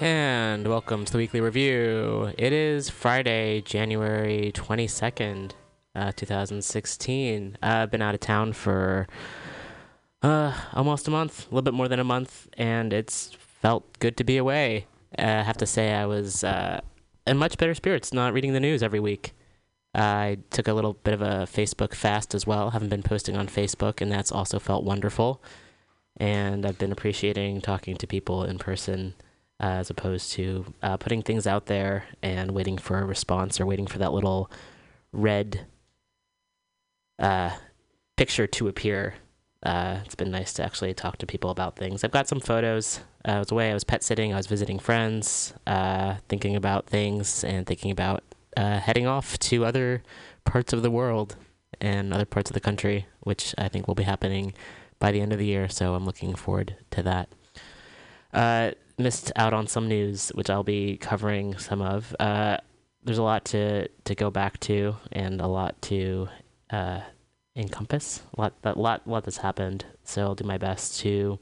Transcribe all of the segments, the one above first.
And welcome to the weekly review. It is Friday, January 22nd, uh, 2016. Uh, I've been out of town for uh, almost a month, a little bit more than a month, and it's felt good to be away. Uh, I have to say, I was uh, in much better spirits not reading the news every week. I took a little bit of a Facebook fast as well. Haven't been posting on Facebook, and that's also felt wonderful. And I've been appreciating talking to people in person as opposed to uh, putting things out there and waiting for a response or waiting for that little red uh, picture to appear. Uh, it's been nice to actually talk to people about things. I've got some photos. Uh, I was away. I was pet sitting. I was visiting friends, uh, thinking about things and thinking about heading off to other parts of the world and other parts of the country, which I think will be happening by the end of the year. So I'm looking forward to that. Missed out on some news, which I'll be covering some of. Uh, there's a lot to, to go back to and a lot to uh, encompass. A lot that lot lot that's happened. So I'll do my best to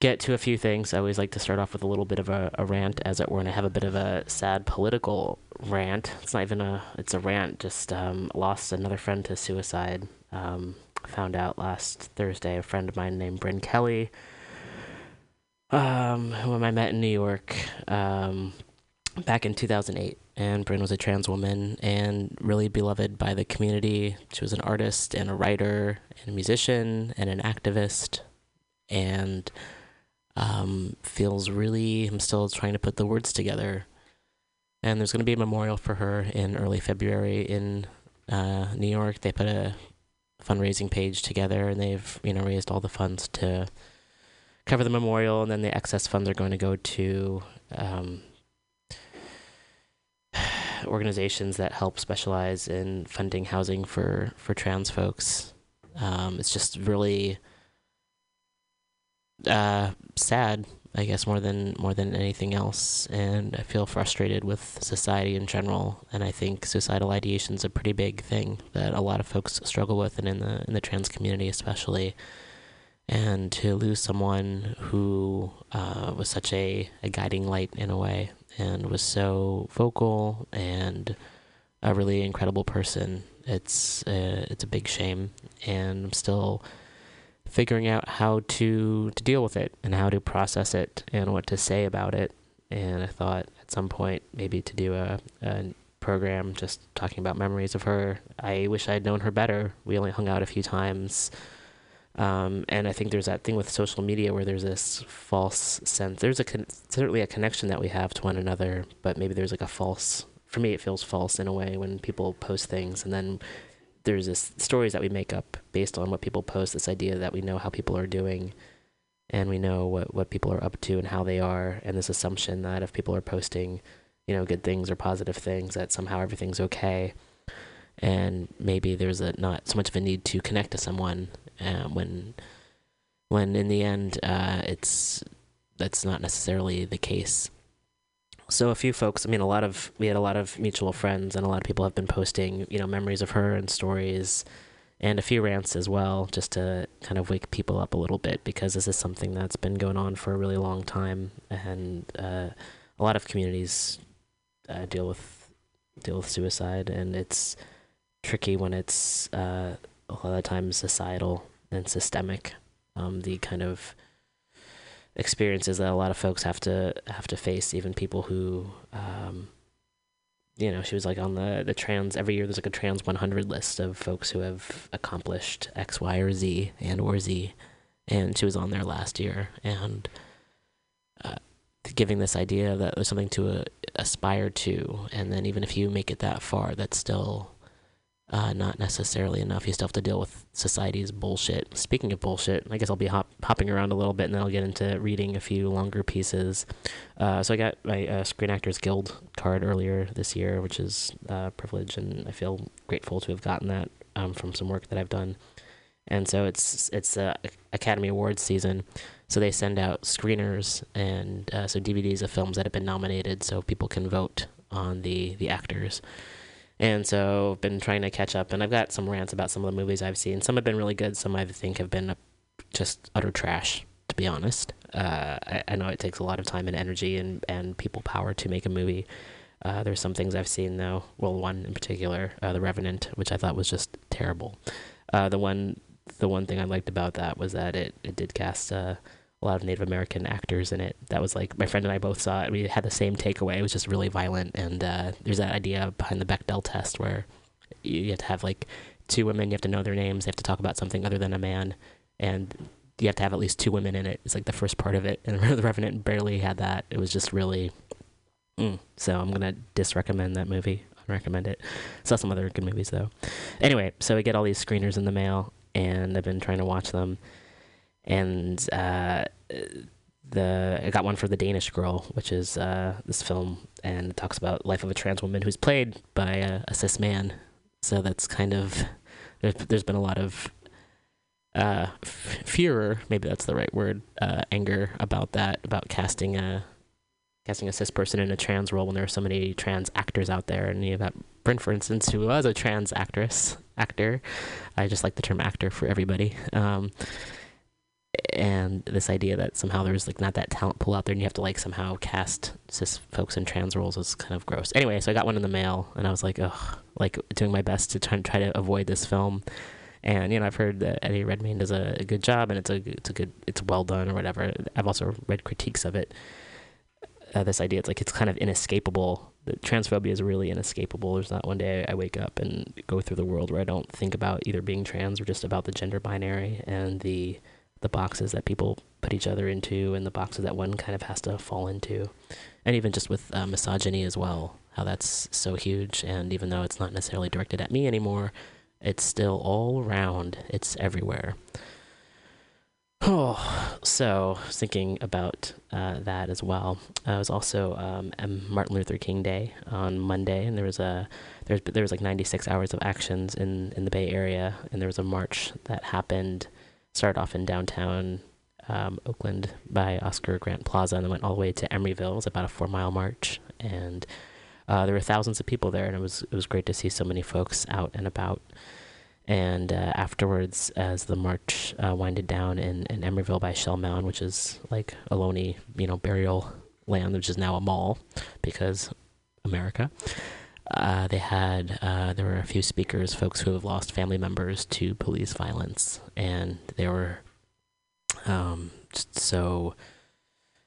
get to a few things. I always like to start off with a little bit of a, a rant, as it were, and I have a bit of a sad political rant. It's not even a it's a rant. Just um, lost another friend to suicide. Um, found out last Thursday. A friend of mine named Bryn Kelly um, whom I met in New York um, back in 2008. And Bryn was a trans woman and really beloved by the community. She was an artist and a writer and a musician and an activist. And um, feels really, I'm still trying to put the words together. And there's going to be a memorial for her in early February in uh, New York. They put a fundraising page together and they've, you know, raised all the funds to cover the memorial, and then the excess funds are going to go to um, organizations that help specialize in funding housing for for trans folks. Um, it's just really uh, sad, I guess, more than more than anything else. And I feel frustrated with society in general. And I think suicidal ideation is a pretty big thing that a lot of folks struggle with, and in the in the trans community especially and to lose someone who uh, was such a, a guiding light in a way and was so vocal and a really incredible person it's uh, it's a big shame. And i'm still figuring out how to to deal with it and how to process it and what to say about it. And i thought at some point maybe to do a, a program just talking about memories of her. I wish i'd known her better. We only hung out a few times um, and I think there's that thing with social media where there's this false sense. There's a con- certainly a connection that we have to one another, but maybe there's like a false. For me, it feels false in a way when people post things, and then there's this stories that we make up based on what people post. This idea that we know how people are doing, and we know what what people are up to and how they are, and this assumption that if people are posting, you know, good things or positive things, that somehow everything's okay and maybe there's a not so much of a need to connect to someone uh, when when in the end uh, it's that's not necessarily the case. So a few folks, I mean, a lot of we had a lot of mutual friends, and a lot of people have been posting, you know, memories of her and stories, and a few rants as well, just to kind of wake people up a little bit because this is something that's been going on for a really long time, and uh, a lot of communities uh, deal with deal with suicide, and it's tricky when it's uh, a lot of times societal and systemic. Um, the kind of experiences that a lot of folks have to have to face, even people who, um, you know, she was like on the the trans every year. There's like a trans 100 list of folks who have accomplished X, Y, or Z, and or Z, and she was on there last year, and uh, giving this idea that there's something to uh, aspire to, and then even if you make it that far, that's still uh, not necessarily enough. You still have to deal with society's bullshit. Speaking of bullshit, I guess I'll be hop- hopping around a little bit and then I'll get into reading a few longer pieces. Uh, so I got my uh, Screen Actors Guild card earlier this year, which is a uh, privilege, and I feel grateful to have gotten that um, from some work that I've done. And so it's it's Academy Awards season, so they send out screeners and uh, so DVDs of films that have been nominated, so people can vote on the the actors. And so I've been trying to catch up, and I've got some rants about some of the movies I've seen. Some have been really good, some I think have been just utter trash, to be honest. Uh, I, I, know it takes a lot of time and energy and, and people power to make a movie. Uh, there's some things I've seen though. Well, one in particular, uh, The Revenant, which I thought was just terrible. Uh, the one the one thing I liked about that was that it, it did cast uh, a lot of Native American actors in it. That was like my friend and I both saw it. We had the same takeaway. It was just really violent, and uh, there's that idea behind the Bechdel test where you have to have like two women. You have to know their names. They have to talk about something other than a man, and you have to have at least two women in it. It's like the first part of it, and the Revenant barely had that. It was just really. Mm. So I'm gonna disrecommend that movie. Recommend it. Saw some other good movies though. Anyway, so we get all these screeners in the mail, and I've been trying to watch them. And uh, the I got one for the Danish Girl, which is uh, this film, and it talks about life of a trans woman who's played by a, a cis man. So that's kind of there's, there's been a lot of uh, f- furor, maybe that's the right word, uh, anger about that, about casting a casting a cis person in a trans role when there are so many trans actors out there. And you have Bryn, for instance, who was a trans actress, actor. I just like the term actor for everybody. Um, and this idea that somehow there's like not that talent pool out there and you have to like somehow cast cis folks in trans roles is kind of gross. Anyway, so I got one in the mail and I was like, ugh, like doing my best to try, try to avoid this film. And you know, I've heard that Eddie Redmayne does a, a good job, and it's a it's a good it's well done or whatever. I've also read critiques of it. Uh, this idea it's like it's kind of inescapable. Transphobia is really inescapable. There's not one day I wake up and go through the world where I don't think about either being trans or just about the gender binary and the the boxes that people put each other into and the boxes that one kind of has to fall into. And even just with uh, misogyny as well how that's so huge. And even though it's not necessarily directed at me anymore it's still all around. It's everywhere. Oh so thinking about uh, that as well uh, it was also um, martin luther king day on monday and there was a there was, there was like 96 hours of actions in, in the bay area and there was a march that happened started off in downtown um, Oakland by Oscar Grant Plaza and then went all the way to Emeryville. It was about a four mile march, and uh, there were thousands of people there, and it was it was great to see so many folks out and about. And uh, afterwards, as the march uh, winded down in, in Emeryville by Shell Mound, which is like a Ohlone, you know, burial land, which is now a mall because America. Uh, they had uh, there were a few speakers, folks who have lost family members to police violence, and they were um, so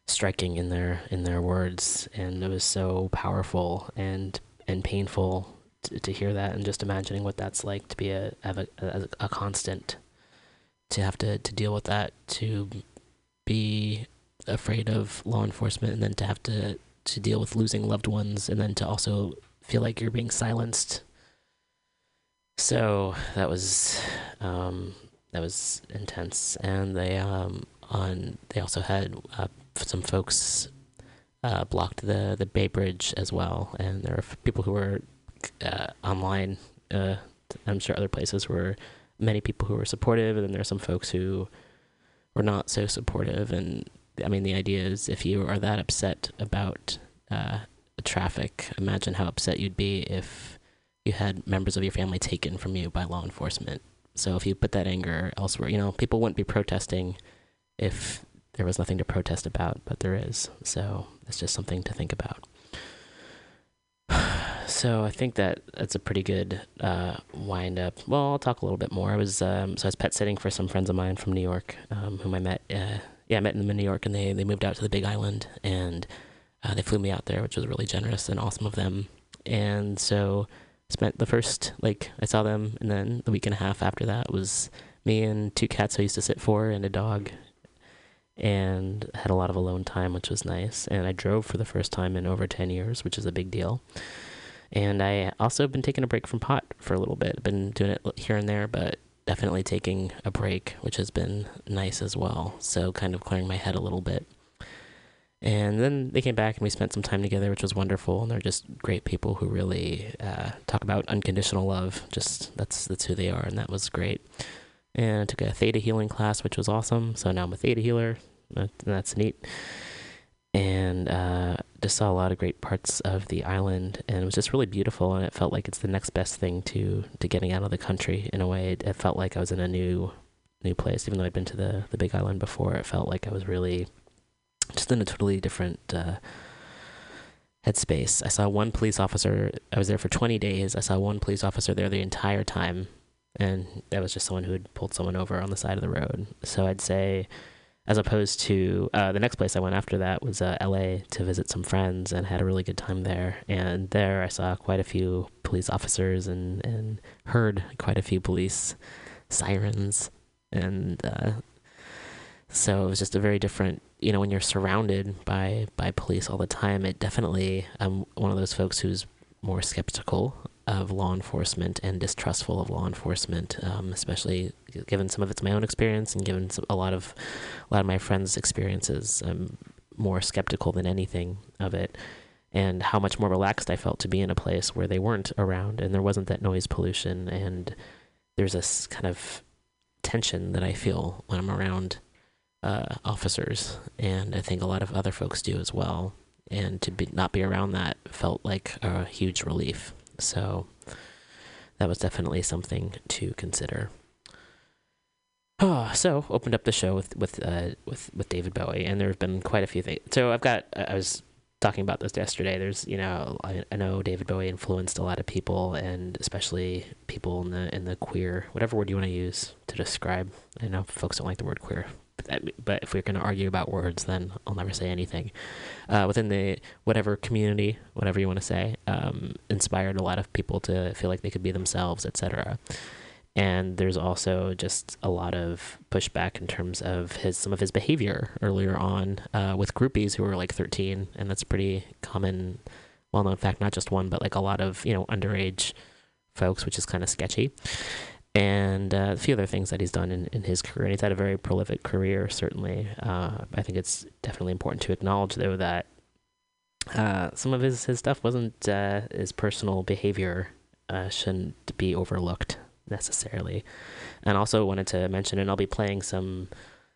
striking in their in their words, and it was so powerful and and painful to, to hear that, and just imagining what that's like to be a a, a, a constant, to have to to deal with that, to be afraid of law enforcement, and then to have to to deal with losing loved ones, and then to also feel like you're being silenced. So that was um, that was intense, and they um, on they also had uh, some folks uh, blocked the the Bay Bridge as well, and there are people who were uh, online. Uh, I'm sure other places were many people who were supportive, and then there are some folks who were not so supportive. And I mean, the idea is if you are that upset about uh, traffic, imagine how upset you'd be if you had members of your family taken from you by law enforcement. So if you put that anger elsewhere, you know, people wouldn't be protesting if there was nothing to protest about, but there is. So it's just something to think about. So I think that that's a pretty good uh, wind up. Well, I'll talk a little bit more. I was um, so I was pet sitting for some friends of mine from New York, um, whom I met. Uh, yeah, I met them in New York, and they they moved out to the Big Island, and uh, they flew me out there, which was really generous and awesome of them. And so spent the first like I saw them, and then the week and a half after that was me and two cats I used to sit for and a dog, and had a lot of alone time, which was nice. And I drove for the first time in over ten years, which is a big deal. And I also been taking a break from pot for a little bit. Been doing it here and there, but definitely taking a break, which has been nice as well. So kind of clearing my head a little bit. And then they came back and we spent some time together, which was wonderful. And they're just great people who really uh, talk about unconditional love. Just that's that's who they are, and that was great. And I took a theta healing class, which was awesome. So now I'm a theta healer. That's neat. And uh, just saw a lot of great parts of the island, and it was just really beautiful. And it felt like it's the next best thing to to getting out of the country in a way. It, it felt like I was in a new new place. Even though I'd been to the the Big Island before, it felt like I was really just in a totally different uh, headspace. I saw one police officer. I was there for 20 days. I saw one police officer there the entire time, and that was just someone who had pulled someone over on the side of the road. So I'd say, as opposed to uh, the next place I went after that was uh, L.A. to visit some friends and had a really good time there. And there I saw quite a few police officers and and heard quite a few police sirens and. Uh, so it was just a very different you know when you're surrounded by by police all the time it definitely i'm one of those folks who's more skeptical of law enforcement and distrustful of law enforcement um, especially given some of it's my own experience and given a lot of a lot of my friends experiences i'm more skeptical than anything of it. And how much more relaxed i felt to be in a place where they weren't around and there wasn't that noise pollution and there's this kind of tension that i feel when i'm around uh, officers, and I think a lot of other folks do as well. And to be, not be around that felt like a huge relief. So that was definitely something to consider. Oh, so opened up the show with with uh, with with David Bowie, and there have been quite a few things. So I've got I was talking about this yesterday. There's you know I, I know David Bowie influenced a lot of people, and especially people in the in the queer whatever word you want to use to describe. I know folks don't like the word queer, but if we're going to argue about words, then I'll never say anything. Uh, within the whatever community, whatever you want to say, um, inspired a lot of people to feel like they could be themselves, etc. And there's also just a lot of pushback in terms of his some of his behavior earlier on uh, with groupies who were like 13, and that's pretty common, well-known fact. Not just one, but like a lot of you know underage folks, which is kind of sketchy and uh, a few other things that he's done in, in his career. And he's had a very prolific career, certainly. Uh, I think it's definitely important to acknowledge, though, that uh, some of his, his stuff wasn't uh, his personal behavior uh, shouldn't be overlooked necessarily. And also wanted to mention, and I'll be playing some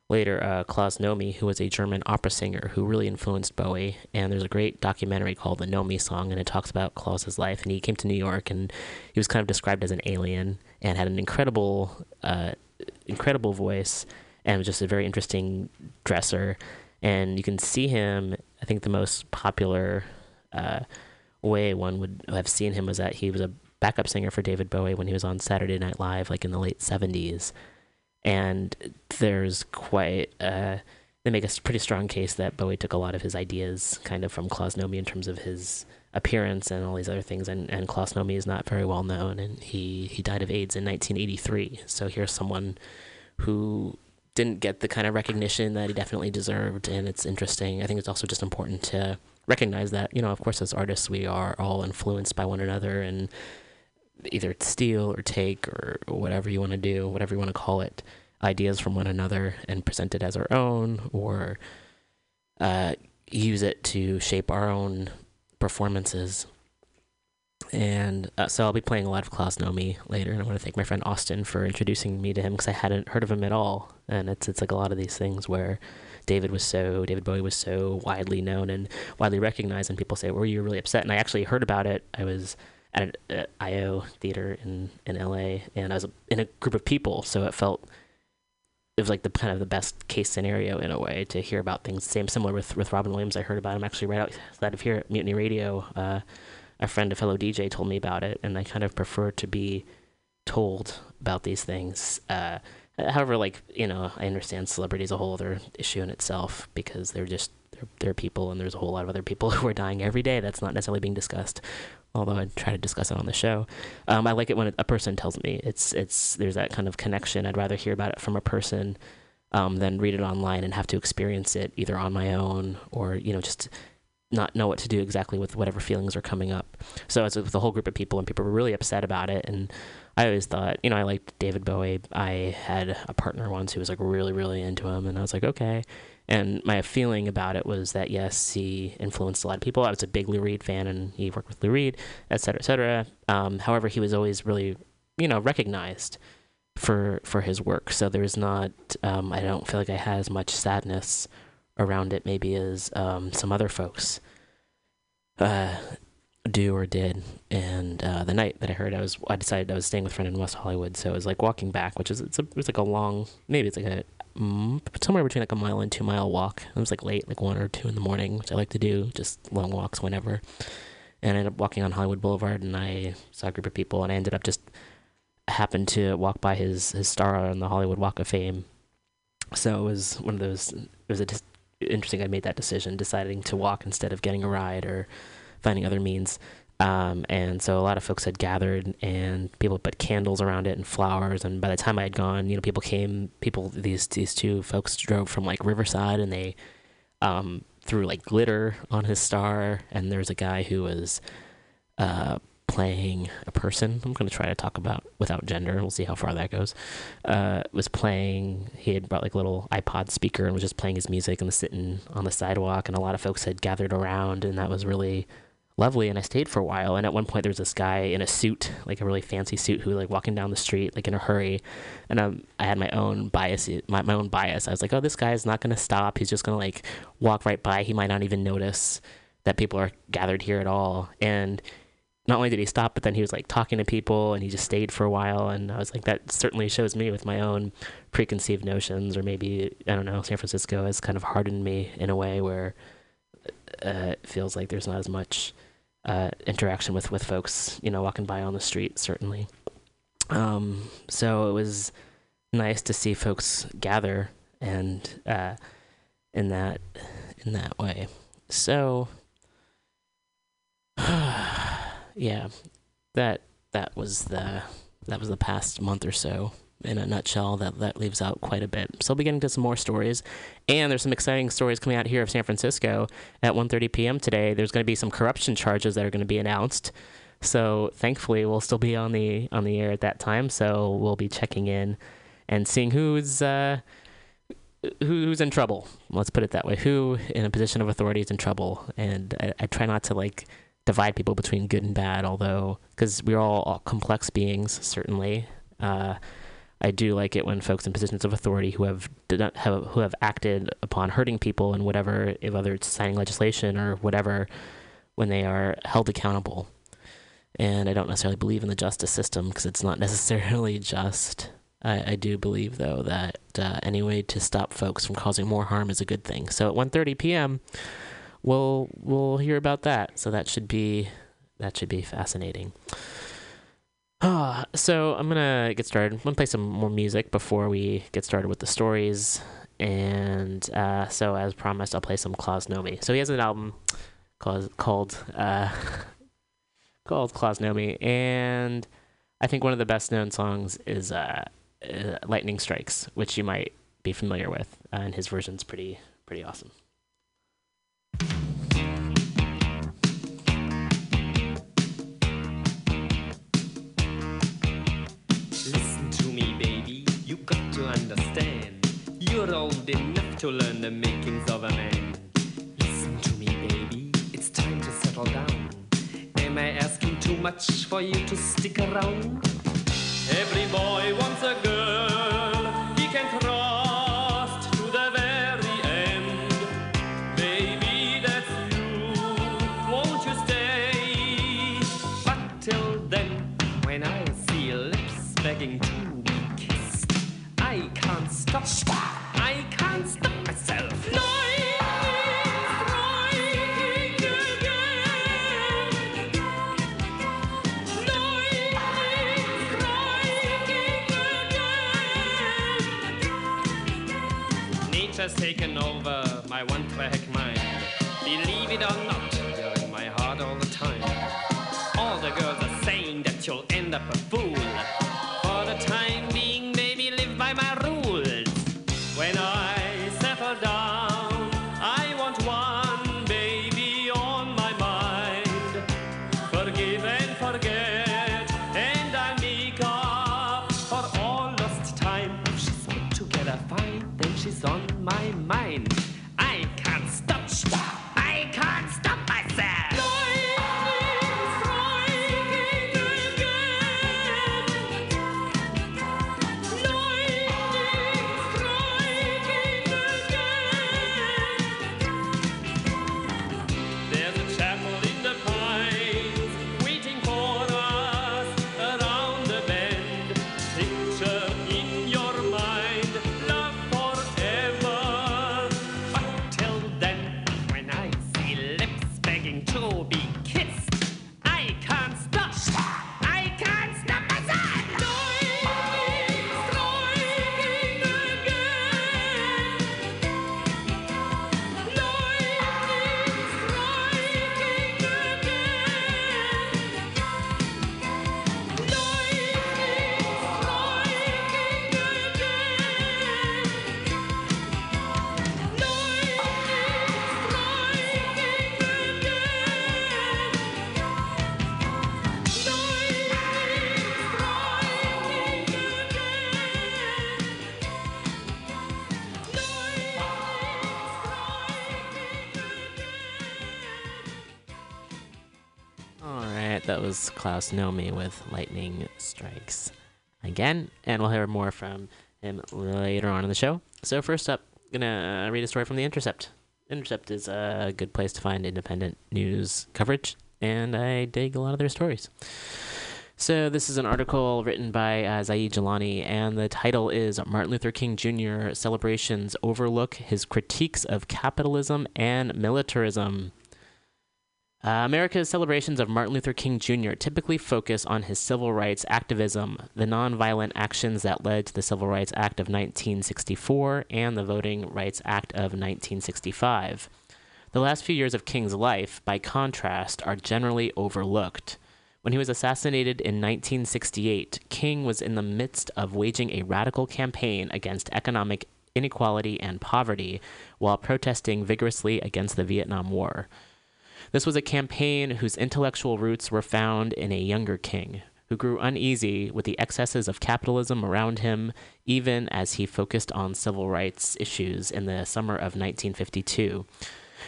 later uh, Klaus Nomi, who was a German opera singer who really influenced Bowie. And there's a great documentary called The Nomi Song, and it talks about Klaus's life. And he came to New York, and he was kind of described as an alien and had an incredible, uh, incredible voice and was just a very interesting dresser. And you can see him. I think the most popular uh, way one would have seen him was that he was a backup singer for David Bowie when he was on Saturday Night Live, like in the late '70s and there's quite uh, they make a pretty strong case that Bowie took a lot of his ideas kind of from Klaus Nomi in terms of his appearance and all these other things. And, and Klaus Nomi is not very well known, and he, he died of AIDS in 1983. So here's someone who didn't get the kind of recognition that he definitely deserved. And it's interesting. I think it's also just important to recognize that, you know, of course, as artists, we are all influenced by one another and either steal or take or whatever you want to do, whatever you want to call it, ideas from one another and present it as our own or uh, use it to shape our own performances. And uh, so I'll be playing a lot of Klaus Nomi later, and I want to thank my friend Austin for introducing me to him because I hadn't heard of him at all. And it's it's like a lot of these things where David was so David Bowie was so widely known and widely recognized, and people say, "Were you really upset?" And I actually heard about it. I was at an IO theater in in LA, and I was in a group of people, so it felt it was like the kind of the best case scenario in a way to hear about things. Same similar with with Robin Williams. I heard about him actually right outside of here at Mutiny Radio. Uh, a friend, a fellow DJ, told me about it, and I kind of prefer to be told about these things. Uh, however, like you know, I understand celebrity is a whole other issue in itself because they're just they're, they're people, and there's a whole lot of other people who are dying every day. That's not necessarily being discussed although I try to discuss it on the show. Um, I like it when a person tells me it's it's there's that kind of connection. I'd rather hear about it from a person um, than read it online and have to experience it either on my own or you know just not know what to do exactly with whatever feelings are coming up. So it's with a whole group of people, and people were really upset about it. And I always thought, you know, I liked David Bowie. I had a partner once who was like really, really into him, and I was like, okay. And my feeling about it was that yes, he influenced a lot of people. I was a big Lou Reed fan, and he worked with Lou Reed, et cetera, et cetera. Um, however, he was always really, you know, recognized for for his work. So there's not, um, I don't feel like I had as much sadness around it maybe as um, some other folks. Uh, do or did. And uh, the night that I heard, I was I decided I was staying with a friend in West Hollywood, so I was like walking back, which is it's a, it was like a long, maybe it's like a mm, somewhere between like a mile and two mile walk. It was like late, like one or two in the morning, which I like to do, just long walks whenever. And I ended up walking on Hollywood Boulevard, and I saw a group of people, and I ended up just happened to walk by his his star on the Hollywood Walk of Fame. So it was one of those. It was a, interesting. I made that decision, deciding to walk instead of getting a ride or finding other means. Um, and so a lot of folks had gathered, and people put candles around it and flowers. And by the time I had gone, you know, people came. People these these two folks drove from like Riverside, and they um, threw like glitter on his star. And there was a guy who was uh, playing a person. I'm going to try to talk about without gender. We'll see how far that goes. Uh, was playing. He had brought like a little iPod speaker and was just playing his music and was sitting on the sidewalk. And a lot of folks had gathered around, and that was really lovely. And I stayed for a while. And at one point, there was this guy in a suit, like a really fancy suit, who like walking down the street like in a hurry. And um, I had my own bias, my my own bias. I was like, oh, this guy is not to stop. He's just to like walk right by. He might not even notice that people are gathered here at all. And not only did he stop, but then he was like talking to people and he just stayed for a while. And I was like, that certainly shows me with my own preconceived notions, or maybe, I don't know, San Francisco has kind of hardened me in a way where uh, it feels like there's not as much uh, interaction with, with folks, you know, walking by on the street, certainly. Um, so it was nice to see folks gather and uh, in that in that way. So yeah, that that was the that was the past month or so in a nutshell. That that leaves out quite a bit. So I'll be getting to some more stories, and there's some exciting stories coming out here of San Francisco at 1:30 p.m. today. There's going to be some corruption charges that are going to be announced. So thankfully, we'll still be on the on the air at that time. So we'll be checking in and seeing who's. Uh, who's in trouble let's put it that way who in a position of authority is in trouble and I, I try not to like divide people between good and bad, although, because we're all, all, complex beings, certainly. Uh, I do like it when folks in positions of authority who have, have who have acted upon hurting people and whatever, whether it's signing legislation or whatever, when they are held accountable. And I don't necessarily believe in the justice system because it's not necessarily just. I, I do believe though that uh, any way to stop folks from causing more harm is a good thing. So at 1:30 p.m we'll we'll hear about that. So that should be that should be fascinating. So I'm gonna get started. I'm gonna play some more music before we get started with the stories. And uh, so, as promised, I'll play some Klaus Nomi. So he has an album called called uh, called Klaus Nomi, and I think one of the best known songs is uh, uh, "Lightning Strikes," which you might be familiar with, uh, and his version's pretty pretty awesome. You're old enough to learn the makings of a man. Listen to me, baby, it's time to settle down. Am I asking too much for you to stick around? Every boy wants a girl he can trust to the very end. Baby, that's you. Won't you stay? But till then, when I see lips begging to be kissed, I can't stop. Has taken over my one track mind. Believe it or not, you're in my heart all the time. All the girls are saying that you'll end up a fool. Klaus Nomi with Lightning Strikes again, and we'll hear more from him later on in the show. So first up, I'm gonna read a story from the Intercept. Intercept is a good place to find independent news coverage, and I dig a lot of their stories. So this is an article written by uh, Zaid Jilani, and the title is Martin Luther King Jr. Celebrations Overlook His Critiques of Capitalism and Militarism. Uh, America's celebrations of Martin Luther King Jr. typically focus on his civil rights activism, the nonviolent actions that led to the Civil Rights Act of 1964 and the Voting Rights Act of 1965. The last few years of King's life, by contrast, are generally overlooked. When he was assassinated in 1968, King was in the midst of waging a radical campaign against economic inequality and poverty while protesting vigorously against the Vietnam War. This was a campaign whose intellectual roots were found in a younger king, who grew uneasy with the excesses of capitalism around him, even as he focused on civil rights issues in the summer of 1952.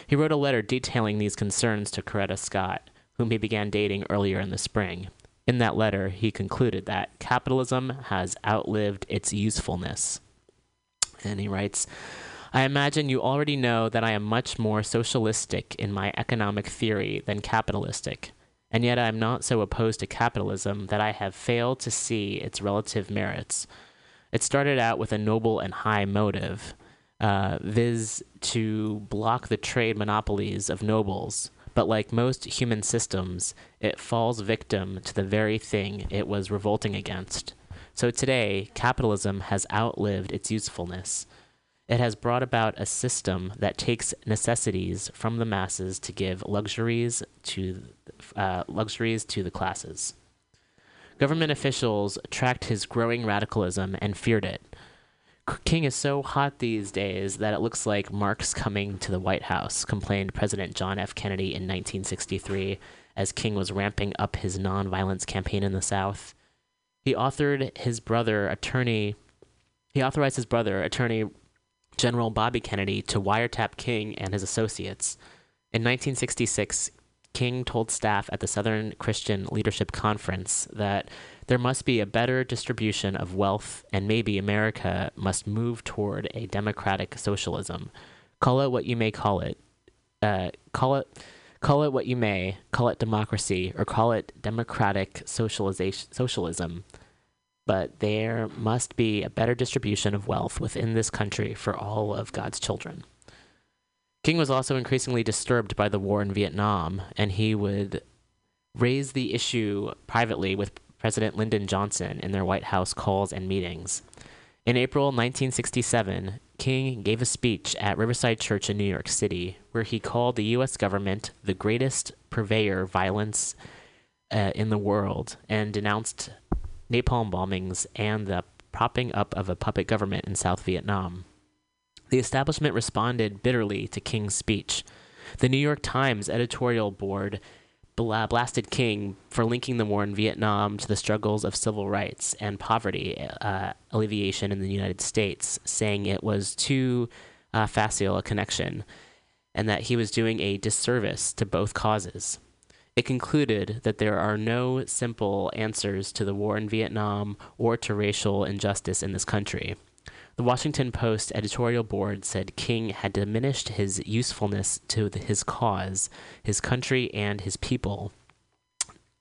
He wrote a letter detailing these concerns to Coretta Scott, whom he began dating earlier in the spring. In that letter, he concluded that capitalism has outlived its usefulness. And he writes, I imagine you already know that I am much more socialistic in my economic theory than capitalistic, and yet I am not so opposed to capitalism that I have failed to see its relative merits. It started out with a noble and high motive, uh, viz., to block the trade monopolies of nobles. But like most human systems, it falls victim to the very thing it was revolting against. So today, capitalism has outlived its usefulness. It has brought about a system that takes necessities from the masses to give luxuries to uh, luxuries to the classes. Government officials tracked his growing radicalism and feared it. King is so hot these days that it looks like Marx coming to the White House, complained President John F. Kennedy in 1963 as King was ramping up his nonviolence campaign in the South. He authored his brother, attorney, he authorized his brother, attorney General Bobby Kennedy to wiretap King and his associates. In 1966, King told staff at the Southern Christian Leadership Conference that there must be a better distribution of wealth and maybe America must move toward a democratic socialism. Call it what you may call it. Uh, call it call it what you may, call it democracy or call it democratic socialization socialism but there must be a better distribution of wealth within this country for all of God's children. King was also increasingly disturbed by the war in Vietnam, and he would raise the issue privately with President Lyndon Johnson in their White House calls and meetings. In April 1967, King gave a speech at Riverside Church in New York City where he called the U.S. government the greatest purveyor of violence uh, in the world and denounced napalm bombings, and the propping up of a puppet government in South Vietnam. The establishment responded bitterly to King's speech. The New York Times editorial board blasted King for linking the war in Vietnam to the struggles of civil rights and poverty uh, alleviation in the United States, saying it was too uh, facile a connection and that he was doing a disservice to both causes. It concluded that there are no simple answers to the war in Vietnam or to racial injustice in this country. The Washington Post editorial board said King had diminished his usefulness to the, his cause, his country, and his people.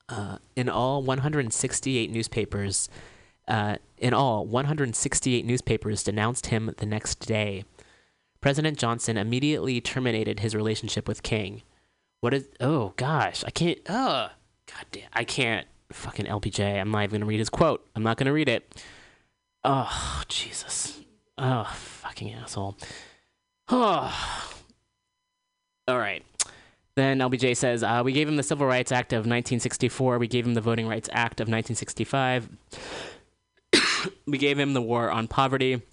Uh, in all, 168 newspapers. Uh, in all, 168 newspapers denounced him the next day. President Johnson immediately terminated his relationship with King. What is? Oh gosh, I can't. Oh, god damn, I can't. Fucking LBJ. I'm not even gonna read his quote. I'm not gonna read it. Oh Jesus. Oh fucking asshole. Oh. All right. Then LBJ says, uh, We gave him the Civil Rights Act of 1964. We gave him the Voting Rights Act of 1965. we gave him the War on Poverty.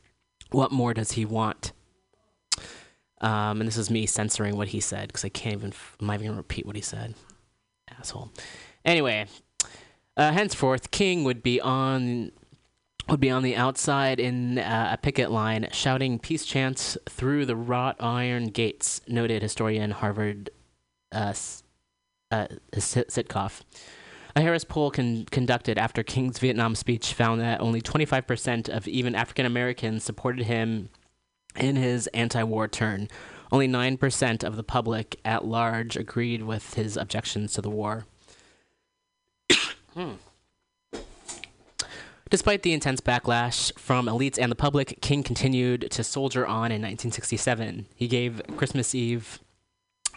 What more does he want? Um, and this is me censoring what he said because I can't even, I'm not even gonna repeat what he said. Asshole. Anyway, uh, henceforth, King would be on would be on the outside in uh, a picket line shouting peace chants through the wrought iron gates, noted historian Harvard uh, uh, Sitkoff. A Harris poll con- conducted after King's Vietnam speech found that only 25% of even African Americans supported him in his anti war turn. Only 9% of the public at large agreed with his objections to the war. hmm. Despite the intense backlash from elites and the public, King continued to soldier on in 1967. He gave Christmas Eve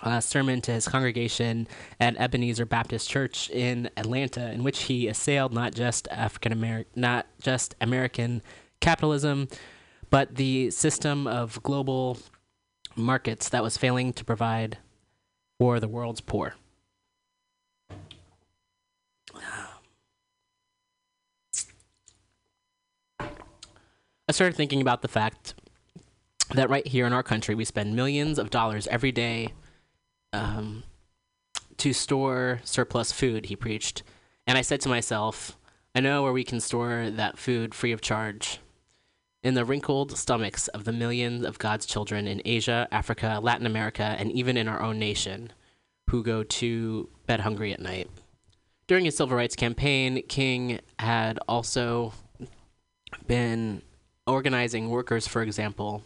a sermon to his congregation at Ebenezer Baptist Church in Atlanta, in which he assailed not just African American, not just American capitalism, but the system of global markets that was failing to provide for the world's poor. I started thinking about the fact that right here in our country, we spend millions of dollars every day um, to store surplus food, he preached. And I said to myself, I know where we can store that food free of charge. In the wrinkled stomachs of the millions of God's children in Asia, Africa, Latin America, and even in our own nation who go to bed hungry at night. During his civil rights campaign, King had also been organizing workers, for example.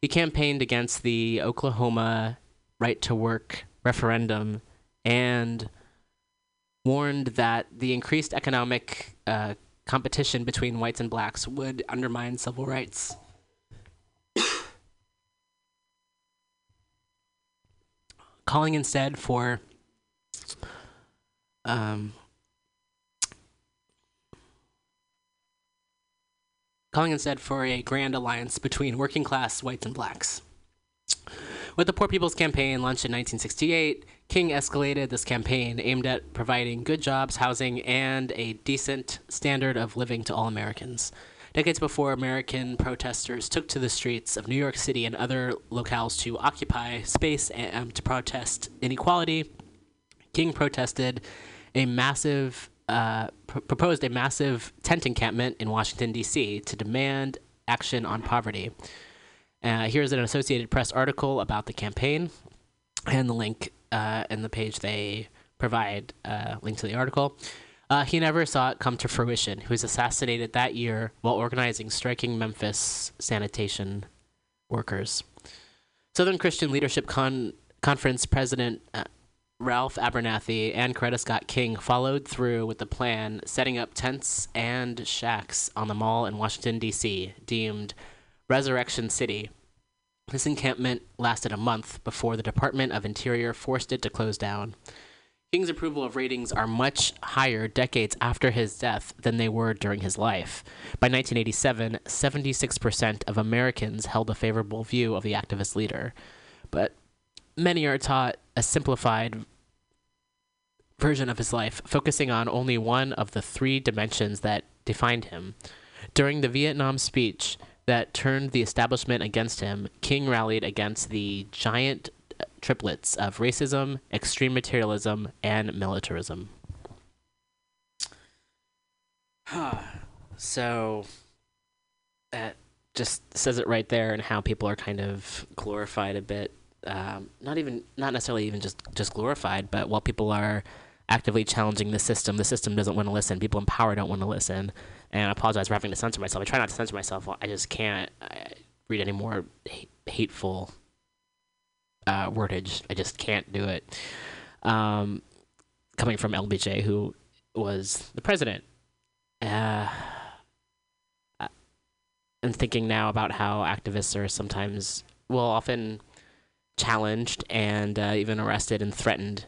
He campaigned against the Oklahoma right to work referendum and warned that the increased economic uh, competition between whites and blacks would undermine civil rights. Calling instead for um, calling instead for a grand alliance between working class whites and blacks. With the Poor People's Campaign launched in 1968, King escalated this campaign aimed at providing good jobs, housing, and a decent standard of living to all Americans. Decades before American protesters took to the streets of New York City and other locales to occupy space and um, to protest inequality, King protested a massive uh, pr- proposed a massive tent encampment in Washington, D.C. to demand action on poverty. Uh, here's an Associated Press article about the campaign, and the link uh, in the page they provide uh, link to the article. Uh, he never saw it come to fruition. He was assassinated that year while organizing striking Memphis sanitation workers. Southern Christian Leadership Con- Conference President uh, Ralph Abernathy and Coretta Scott King followed through with the plan, setting up tents and shacks on the mall in Washington, D.C., deemed Resurrection City. This encampment lasted a month before the Department of Interior forced it to close down. King's approval of ratings are much higher decades after his death than they were during his life. By 1987, 76% of Americans held a favorable view of the activist leader. But many are taught a simplified version of his life, focusing on only one of the three dimensions that defined him. During the Vietnam speech that turned the establishment against him, King rallied against the giant uh, triplets of racism, extreme materialism, and militarism. so that just says it right there and how people are kind of glorified a bit um, not even not necessarily even just just glorified, but while people are actively challenging the system, the system doesn't want to listen. People in power don't want to listen. And I apologize for having to censor myself. I try not to censor myself. I just can't I read any more hate, hateful uh, wordage. I just can't do it. Um, coming from LBJ, who was the president. Uh, and thinking now about how activists are sometimes, well, often challenged and uh, even arrested and threatened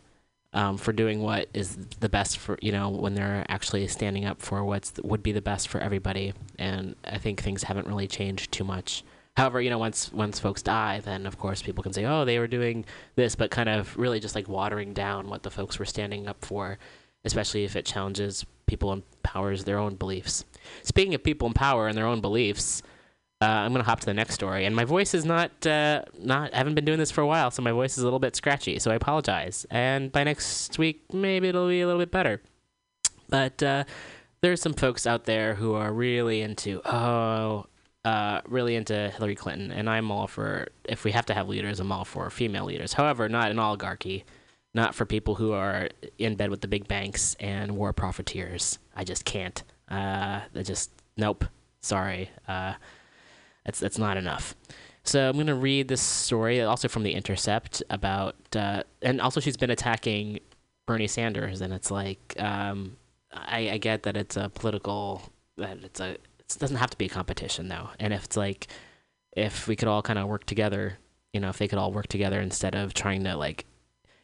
um, for doing what is the best for you know when they're actually standing up for what would be the best for everybody. And I think things haven't really changed too much. However, you know, once once folks die, then of course people can say, "Oh, they were doing this," but kind of really just like watering down what the folks were standing up for, especially if it challenges people in power's their own beliefs. Speaking of people in power and their own beliefs, uh, I'm gonna hop to the next story, and my voice is not uh, not. I haven't been doing this for a while, so my voice is a little bit scratchy. So I apologize. And by next week, maybe it'll be a little bit better. But uh, there's some folks out there who are really into oh, uh, really into Hillary Clinton, and I'm all for if we have to have leaders, I'm all for female leaders. However, not an oligarchy. not for people who are in bed with the big banks and war profiteers. I just can't. Uh, I just nope. Sorry. Uh, that's that's not enough. So I'm gonna read this story, also from the Intercept, about uh, and also she's been attacking Bernie Sanders, and it's like um, I, I get that it's a political that it's a it doesn't have to be a competition though, and if it's like if we could all kind of work together, you know, if they could all work together instead of trying to like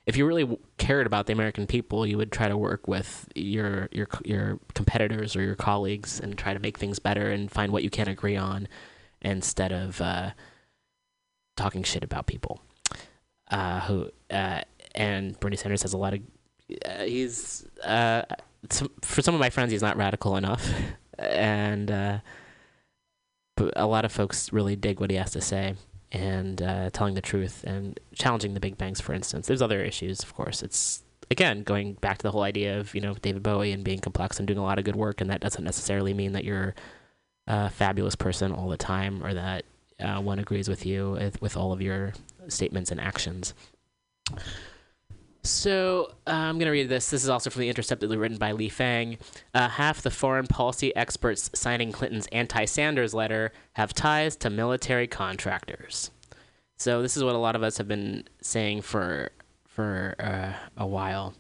if you really cared about the American people, you would try to work with your your your competitors or your colleagues and try to make things better and find what you can agree on, instead of uh, talking shit about people. Uh, who uh, and Bernie Sanders has a lot of uh, he's uh, some, for some of my friends he's not radical enough, and uh, a lot of folks really dig what he has to say and telling the truth and challenging the big banks, for instance. There's other issues, of course. It's again going back to the whole idea of you know David Bowie and being complex and doing a lot of good work, and that doesn't necessarily mean that you're a fabulous person all the time or that uh, one agrees with you with, with all of your statements and actions. So uh, I'm going to read this. This is also from The Intercept, written by Lee Fang. Uh, half the foreign policy experts signing Clinton's anti Sanders letter have ties to military contractors. So this is what a lot of us have been saying for for uh, a while.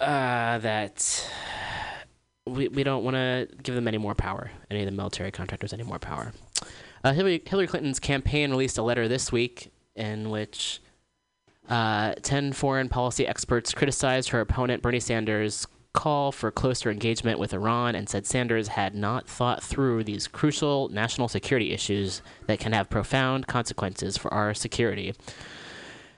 Uh, that we, we don't want to give them any more power, any of the military contractors any more power. Uh, Hillary, Hillary Clinton's campaign released a letter this week in which uh, 10 foreign policy experts criticized her opponent, Bernie Sanders' call for closer engagement with Iran and said Sanders had not thought through these crucial national security issues that can have profound consequences for our security.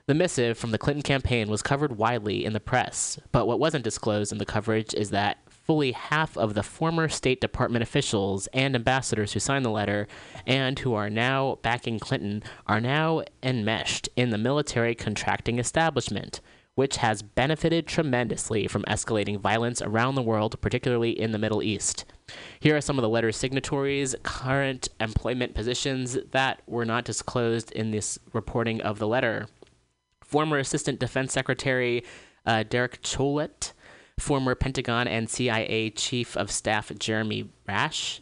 The missive from the Clinton campaign was covered widely in the press, but what wasn't disclosed in the coverage is that fully half of the former State Department officials and ambassadors who signed the letter and who are now backing Clinton are now enmeshed in the military contracting establishment, which has benefited tremendously from escalating violence around the world, particularly in the Middle East. Here are some of the letter's signatories' current employment positions that were not disclosed in this reporting of the letter. Former Assistant Defense Secretary uh, Derek Chollet former Pentagon and CIA Chief of Staff Jeremy Bash.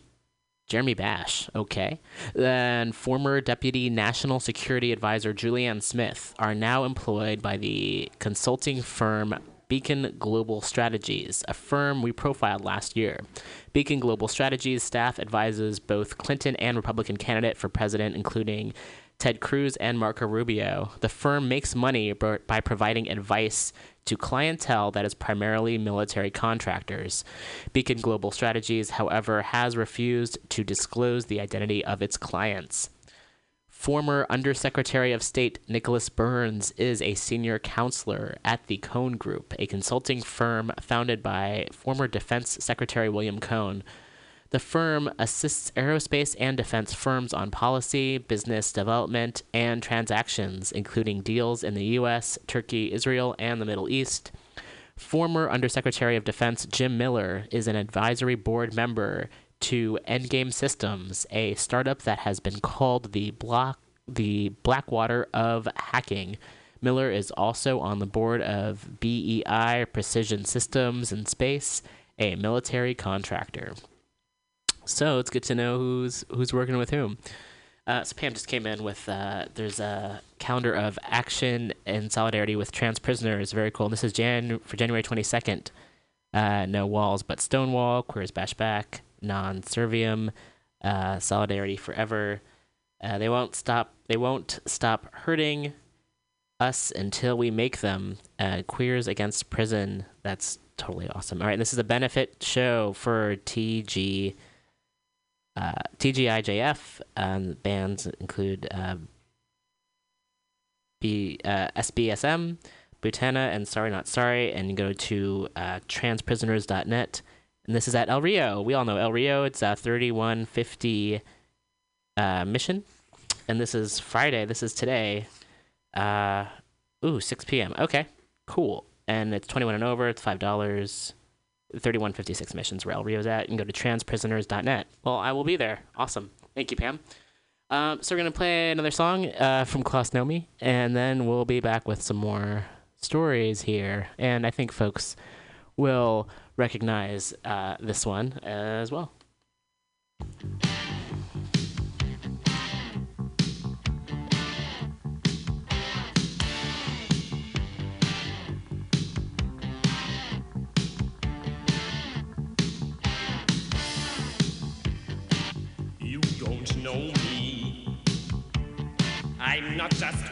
Jeremy Bash, okay. Then former Deputy National Security Advisor Julianne Smith are now employed by the consulting firm Beacon Global Strategies, a firm we profiled last year. Beacon Global Strategies staff advises both Clinton and Republican candidate for president, including Ted Cruz and Marco Rubio. The firm makes money by providing advice to clientele that is primarily military contractors. Beacon Global Strategies, however, has refused to disclose the identity of its clients. Former Undersecretary of State Nicholas Burns is a senior counselor at the Cohen Group, a consulting firm founded by former Defense Secretary William Cohen. The firm assists aerospace and defense firms on policy, business development, and transactions, including deals in the U.S., Turkey, Israel, and the Middle East. Former Undersecretary of Defense Jim Miller is an advisory board member to Endgame Systems, a startup that has been called the Block the Blackwater of hacking. Miller is also on the board of BEI Precision Systems in Space, a military contractor. So it's good to know who's who's working with whom. Uh, so Pam just came in with uh, there's a calendar of action in solidarity with trans prisoners. Very cool. And this is Jan for January 22nd. Uh, no walls but Stonewall, Queers Bash Back, Non Serviam, uh, Solidarity Forever. Uh, they won't stop. They won't stop hurting us until we make them. Uh, Queers Against Prison. That's totally awesome. All right, this is a benefit show for TG uh, TGIJP um, bands include uh, B, uh, SBSM, Butana, and Sorry Not Sorry, and you go to uh, transprisoners.net. And this is at El Rio. We all know El Rio. It's a 3150 uh, mission. And this is Friday. This is today. Uh, ooh, 6 p.m. Okay, cool. And it's 21 and over. It's $5. 3156 missions where El Rio's at. You can go to transprisoners.net. Well, I will be there. Awesome. Thank you, Pam. Um, so we're going to play another song uh, from Klaus Nomi, and then we'll be back with some more stories here, and I think folks will recognize uh, this one as well. Not just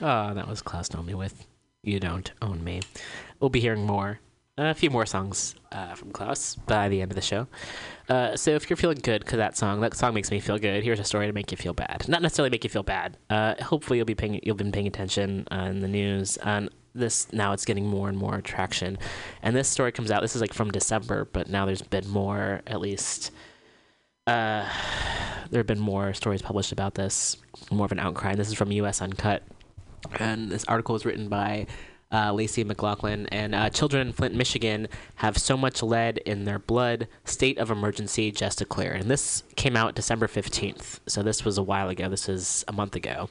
Oh, that was Klaus Nomi with You Don't Own Me. We'll be hearing more, a few more songs uh, from Klaus by the end of the show. Uh, so if you're feeling good because that song, that song makes me feel good. Here's a story to make you feel bad. Not necessarily make you feel bad. Uh, hopefully you'll be paying, you've been paying attention in the news. And this now it's getting more and more traction. And this story comes out. This is like from December, but now there's been more, at least. Uh, there have been more stories published about this, more of an outcry. This is from US Uncut. And this article was written by uh, Lacey McLaughlin. And uh, children in Flint, Michigan have so much lead in their blood, state of emergency just declared. And this came out December 15th. So this was a while ago. This is a month ago.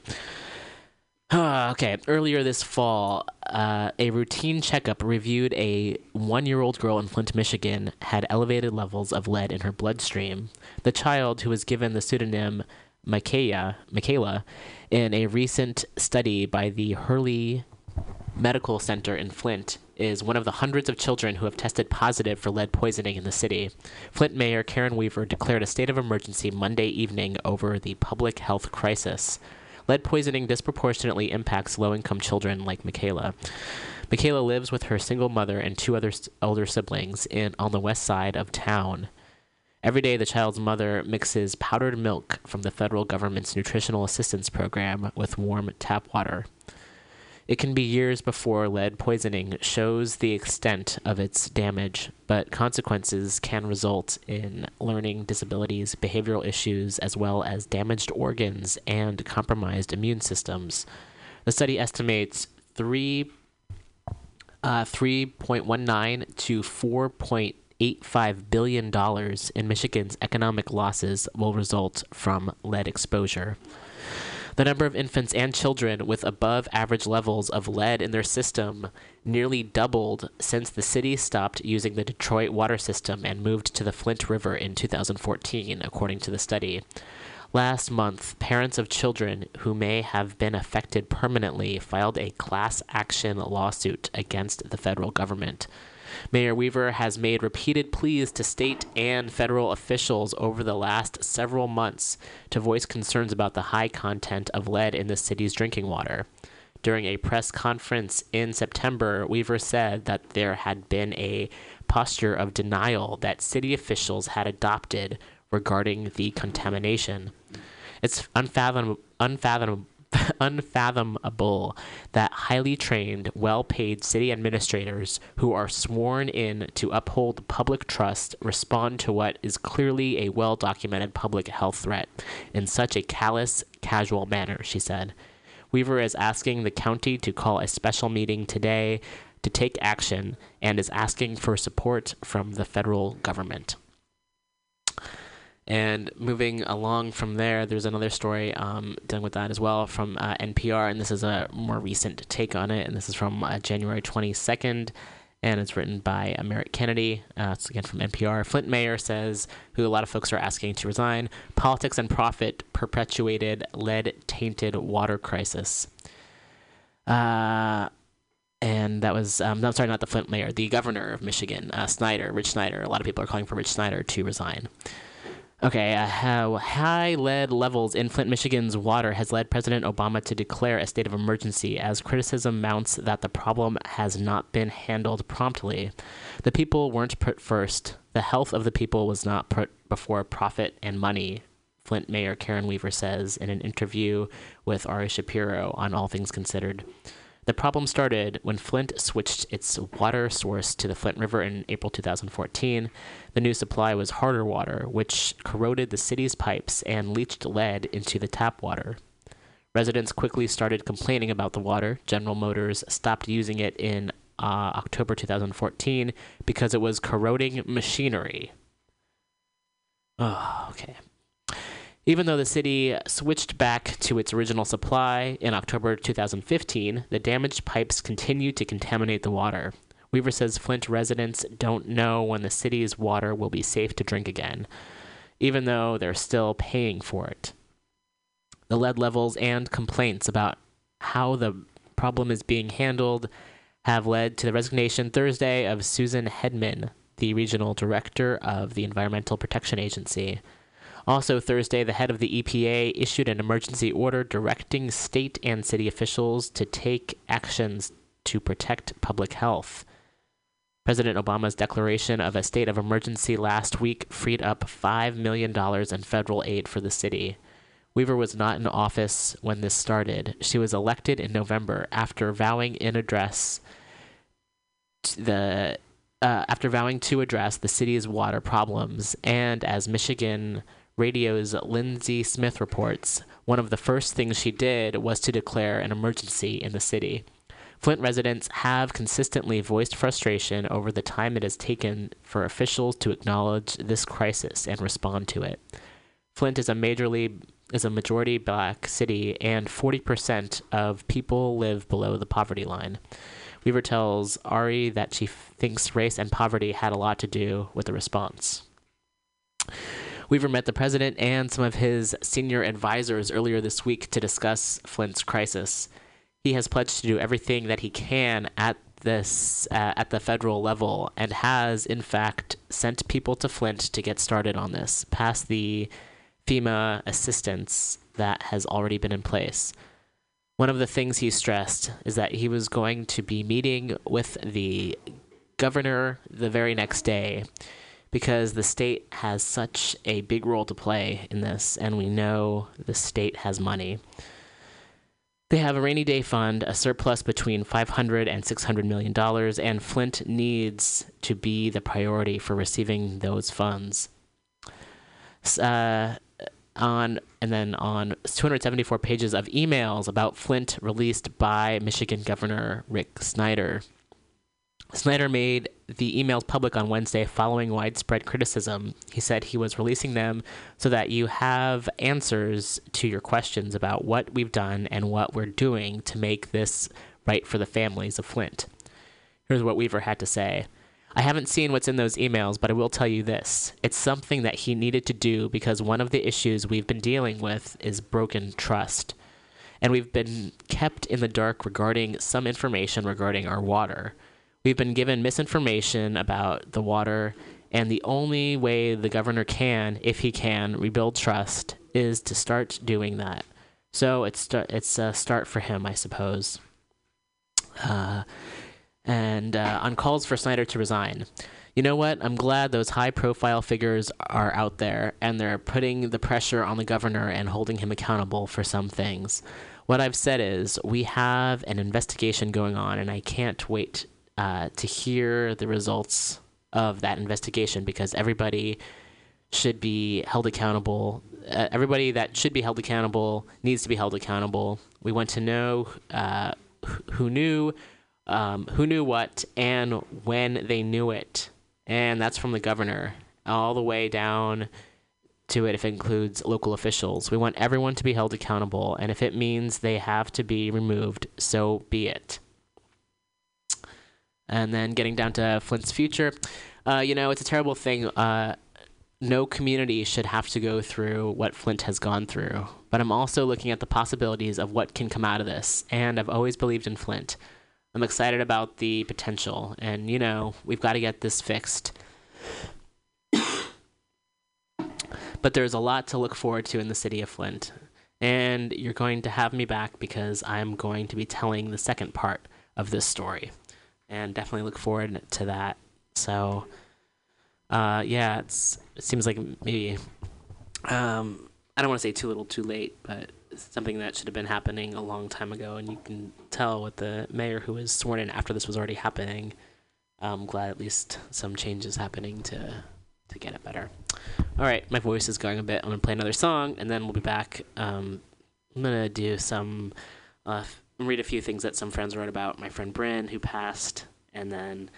okay, earlier this fall, uh, a routine checkup reviewed a one year old girl in Flint, Michigan had elevated levels of lead in her bloodstream. The child, who was given the pseudonym Michaela, Michaela in a recent study by the Hurley Medical Center in Flint, is one of the hundreds of children who have tested positive for lead poisoning in the city. Flint Mayor Karen Weaver declared a state of emergency Monday evening over the public health crisis. Lead poisoning disproportionately impacts low income children like Michaela. Michaela lives with her single mother and two other older siblings in, on the west side of town. Every day, the child's mother mixes powdered milk from the federal government's nutritional assistance program with warm tap water. It can be years before lead poisoning shows the extent of its damage, but consequences can result in learning disabilities, behavioral issues, as well as damaged organs and compromised immune systems. The study estimates three, uh, 3.19 to 4.85 billion dollars in Michigan's economic losses will result from lead exposure. The number of infants and children with above average levels of lead in their system nearly doubled since the city stopped using the Detroit water system and moved to the Flint River in 2014, according to the study. Last month, parents of children who may have been affected permanently filed a class action lawsuit against the federal government. Mayor Weaver has made repeated pleas to state and federal officials over the last several months to voice concerns about the high content of lead in the city's drinking water. During a press conference in September, Weaver said that there had been a posture of denial that city officials had adopted regarding the contamination. It's unfathom- unfathomable unfathomable that highly trained, well paid city administrators who are sworn in to uphold public trust respond to what is clearly a well documented public health threat in such a callous, casual manner, she said. Weaver is asking the county to call a special meeting today to take action and is asking for support from the federal government. And moving along from there, there's another story um, dealing with that as well from uh, NPR, and this is a more recent take on it, and this is from uh, January 22nd, and it's written by uh, Merritt Kennedy. Uh, it's again from NPR. Flint mayor says, who a lot of folks are asking to resign, politics and profit perpetuated lead tainted water crisis. Uh, and that was um, no, sorry, not the Flint mayor, the governor of Michigan, uh, Snyder, Rich Snyder. A lot of people are calling for Rich Snyder to resign. Okay, uh, how high lead levels in Flint, Michigan's water has led President Obama to declare a state of emergency as criticism mounts that the problem has not been handled promptly. The people weren't put first. The health of the people was not put before profit and money, Flint Mayor Karen Weaver says in an interview with Ari Shapiro on All Things Considered. The problem started when Flint switched its water source to the Flint River in April 2014. The new supply was harder water, which corroded the city's pipes and leached lead into the tap water. Residents quickly started complaining about the water. General Motors stopped using it in uh, October 2014 because it was corroding machinery. Oh, okay. Even though the city switched back to its original supply in October 2015, the damaged pipes continue to contaminate the water. Weaver says Flint residents don't know when the city's water will be safe to drink again, even though they're still paying for it. The lead levels and complaints about how the problem is being handled have led to the resignation Thursday of Susan Hedman, the regional director of the Environmental Protection Agency. Also, Thursday, the head of the EPA issued an emergency order directing state and city officials to take actions to protect public health. President Obama's declaration of a state of emergency last week freed up $5 million in federal aid for the city. Weaver was not in office when this started. She was elected in November after vowing in address the uh, after vowing to address the city's water problems and as Michigan Radio's Lindsey Smith reports, one of the first things she did was to declare an emergency in the city. Flint residents have consistently voiced frustration over the time it has taken for officials to acknowledge this crisis and respond to it. Flint is a majorly is a majority black city and 40% of people live below the poverty line. Weaver tells Ari that she thinks race and poverty had a lot to do with the response. Weaver met the president and some of his senior advisors earlier this week to discuss Flint's crisis. He has pledged to do everything that he can at this uh, at the federal level and has in fact sent people to Flint to get started on this past the FEMA assistance that has already been in place. One of the things he stressed is that he was going to be meeting with the governor the very next day because the state has such a big role to play in this, and we know the state has money. They have a rainy day fund, a surplus between 500 and 600 million dollars, and Flint needs to be the priority for receiving those funds. Uh, on and then on 274 pages of emails about Flint released by Michigan Governor Rick Snyder. Snyder made the emails public on Wednesday following widespread criticism. He said he was releasing them so that you have answers to your questions about what we've done and what we're doing to make this right for the families of Flint. Here's what Weaver had to say. I haven't seen what's in those emails, but I will tell you this. It's something that he needed to do because one of the issues we've been dealing with is broken trust. And we've been kept in the dark regarding some information regarding our water. We've been given misinformation about the water, and the only way the governor can, if he can, rebuild trust is to start doing that. So it's it's a start for him, I suppose. Uh, and uh, on calls for Snyder to resign. You know what? I'm glad those high profile figures are out there and they're putting the pressure on the governor and holding him accountable for some things. What I've said is we have an investigation going on, and I can't wait uh, to hear the results of that investigation because everybody should be held accountable. Uh, everybody that should be held accountable needs to be held accountable. We want to know uh, who knew, um, who knew what, and when they knew it. And that's from the governor all the way down to it if it includes local officials. We want everyone to be held accountable, and if it means they have to be removed, so be it. And then getting down to Flint's future, uh, you know, it's a terrible thing. Uh, no community should have to go through what Flint has gone through. But I'm also looking at the possibilities of what can come out of this, and I've always believed in Flint. I'm excited about the potential, and you know, we've got to get this fixed. but there's a lot to look forward to in the city of Flint. And you're going to have me back because I'm going to be telling the second part of this story. And definitely look forward to that. So, uh, yeah, it seems like maybe, um, I don't want to say too little too late, but something that should have been happening a long time ago. And you can tell with the mayor who was sworn in after this was already happening. I'm glad at least some change is happening to to get it better. All right, my voice is going a bit. I'm gonna play another song, and then we'll be back. Um, I'm gonna do some, uh, read a few things that some friends wrote about my friend Bryn who passed, and then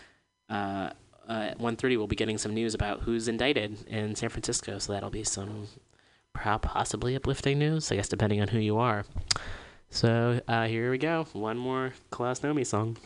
uh, uh, at 1:30 we'll be getting some news about who's indicted in San Francisco. So that'll be some possibly uplifting news, I guess, depending on who you are. So uh, here we go. One more Klaus Nomi song.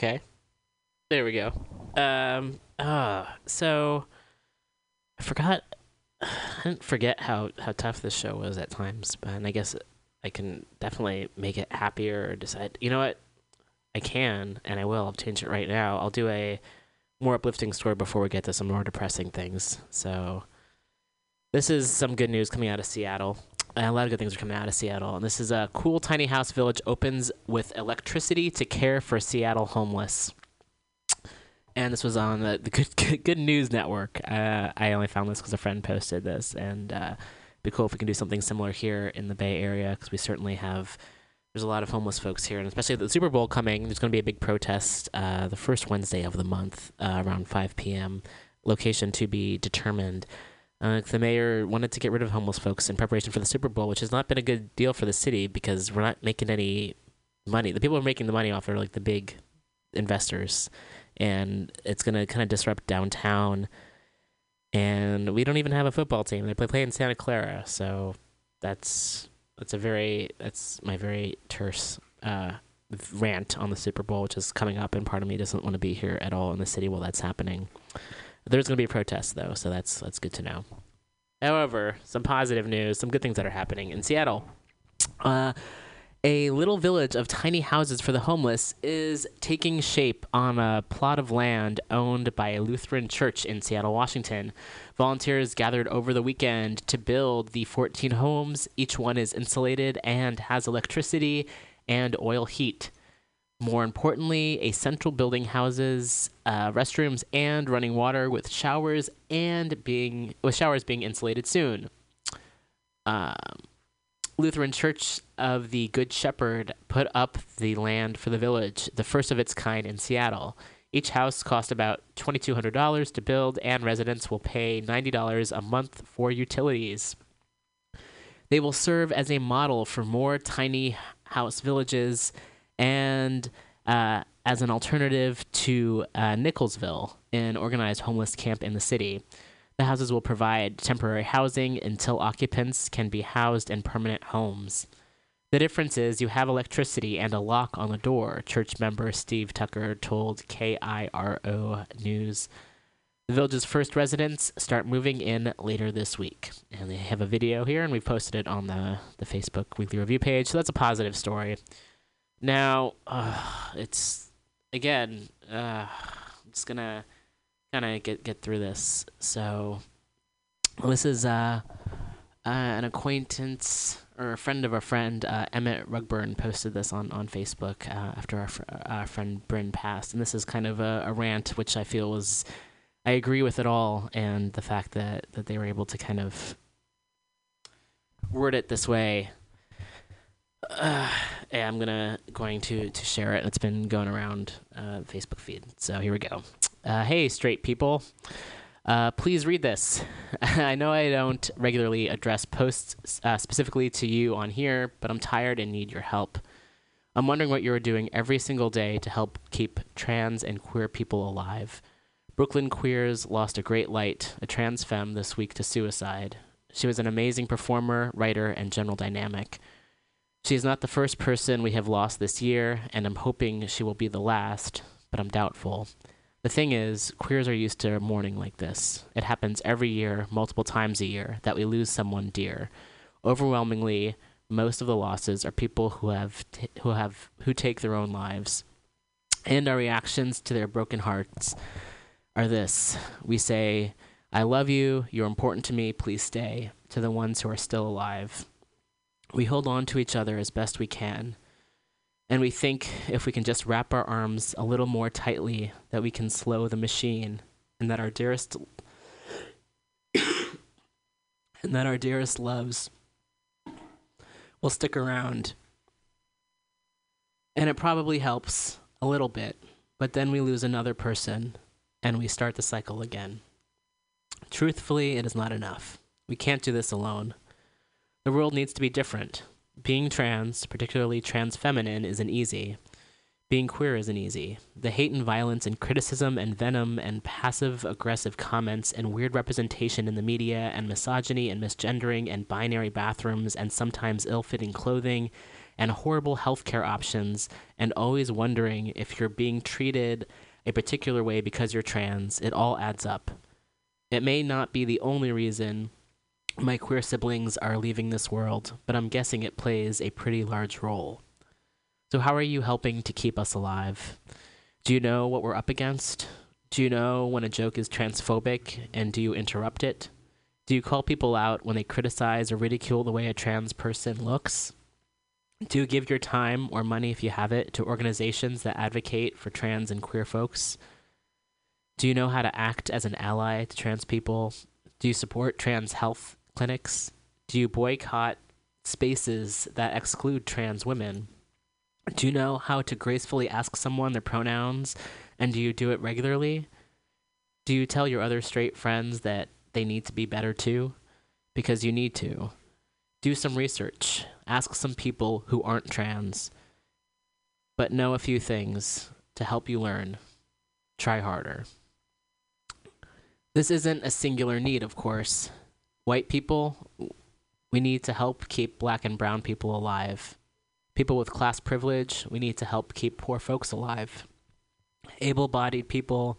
Okay. There we go. Um. Uh, so I forgot. I didn't forget how how tough this show was at times, but I guess I can definitely make it happier or decide. You know what? I can and I will. I'll change it right now. I'll do a more uplifting story before we get to some more depressing things. So this is some good news coming out of Seattle. Uh, a lot of good things are coming out of Seattle. And this is a cool tiny house village opens with electricity to care for Seattle homeless. And this was on the, the Good, good, good News Network. Uh, I only found this because a friend posted this. And uh, be cool if we can do something similar here in the Bay Area because we certainly have. There's a lot of homeless folks here, and especially the Super Bowl coming. There's going to be a big protest uh, the first Wednesday of the month uh, around 5 p.m. Location to be determined. Uh, the mayor wanted to get rid of homeless folks in preparation for the Super Bowl, which has not been a good deal for the city because we're not making any money. The people who are making the money off are like the big investors, and it's going to kind of disrupt downtown. And we don't even have a football team. They play, play in Santa Clara, so that's that's a very that's my very terse uh, rant on the Super Bowl, which is coming up, and part of me doesn't want to be here at all in the city while that's happening. There's going to be a protest though, so that's that's good to know. However, some positive news, some good things that are happening in Seattle. Uh, a little village of tiny houses for the homeless is taking shape on a plot of land owned by a Lutheran church in Seattle, Washington. Volunteers gathered over the weekend to build the 14 homes. Each one is insulated and has electricity and oil heat. More importantly, a central building houses uh, restrooms and running water with showers and being with showers being insulated soon. Um, Lutheran Church of the Good Shepherd put up the land for the village, the first of its kind in Seattle. Each house cost about $2,200 to build, and residents will pay $90 a month for utilities. They will serve as a model for more tiny house villages and uh, as an alternative to uh, Nickelsville, an organized homeless camp in the city. The houses will provide temporary housing until occupants can be housed in permanent homes. The difference is you have electricity and a lock on the door, church member Steve Tucker told KIRO News. The village's first residents start moving in later this week. And they have a video here, and we've posted it on the, the Facebook weekly review page. So that's a positive story. Now, uh, it's again, uh, I'm just gonna kind of get get through this. So, this is uh, uh, an acquaintance or a friend of a friend, uh, Emmett Rugburn, posted this on on Facebook uh, after our, fr- our friend Bryn passed, and this is kind of a, a rant which I feel was. I agree with it all, and the fact that, that they were able to kind of word it this way uh, I'm gonna going to to share it. It's been going around uh, Facebook feed. So here we go. Uh, hey, straight people. Uh, please read this. I know I don't regularly address posts uh, specifically to you on here, but I'm tired and need your help. I'm wondering what you're doing every single day to help keep trans and queer people alive. Brooklyn Queers lost a great light, a trans femme, this week to suicide. She was an amazing performer, writer, and general dynamic. She is not the first person we have lost this year, and I'm hoping she will be the last, but I'm doubtful. The thing is, queers are used to mourning like this. It happens every year, multiple times a year, that we lose someone dear. Overwhelmingly, most of the losses are people who have t- who have who take their own lives. And our reactions to their broken hearts are this. We say, "I love you, you're important to me, please stay." to the ones who are still alive. We hold on to each other as best we can. And we think if we can just wrap our arms a little more tightly, that we can slow the machine, and that our dearest and that our dearest loves will stick around. And it probably helps a little bit, but then we lose another person and we start the cycle again. Truthfully, it is not enough. We can't do this alone. The world needs to be different. Being trans, particularly trans feminine, isn't easy. Being queer isn't easy. The hate and violence and criticism and venom and passive aggressive comments and weird representation in the media and misogyny and misgendering and binary bathrooms and sometimes ill fitting clothing and horrible healthcare options and always wondering if you're being treated a particular way because you're trans, it all adds up. It may not be the only reason my queer siblings are leaving this world, but I'm guessing it plays a pretty large role. So, how are you helping to keep us alive? Do you know what we're up against? Do you know when a joke is transphobic and do you interrupt it? Do you call people out when they criticize or ridicule the way a trans person looks? Do you give your time or money, if you have it, to organizations that advocate for trans and queer folks? Do you know how to act as an ally to trans people? Do you support trans health clinics? Do you boycott spaces that exclude trans women? Do you know how to gracefully ask someone their pronouns and do you do it regularly? Do you tell your other straight friends that they need to be better too? Because you need to. Do some research. Ask some people who aren't trans, but know a few things to help you learn. Try harder. This isn't a singular need, of course. White people, we need to help keep black and brown people alive. People with class privilege, we need to help keep poor folks alive. Able bodied people,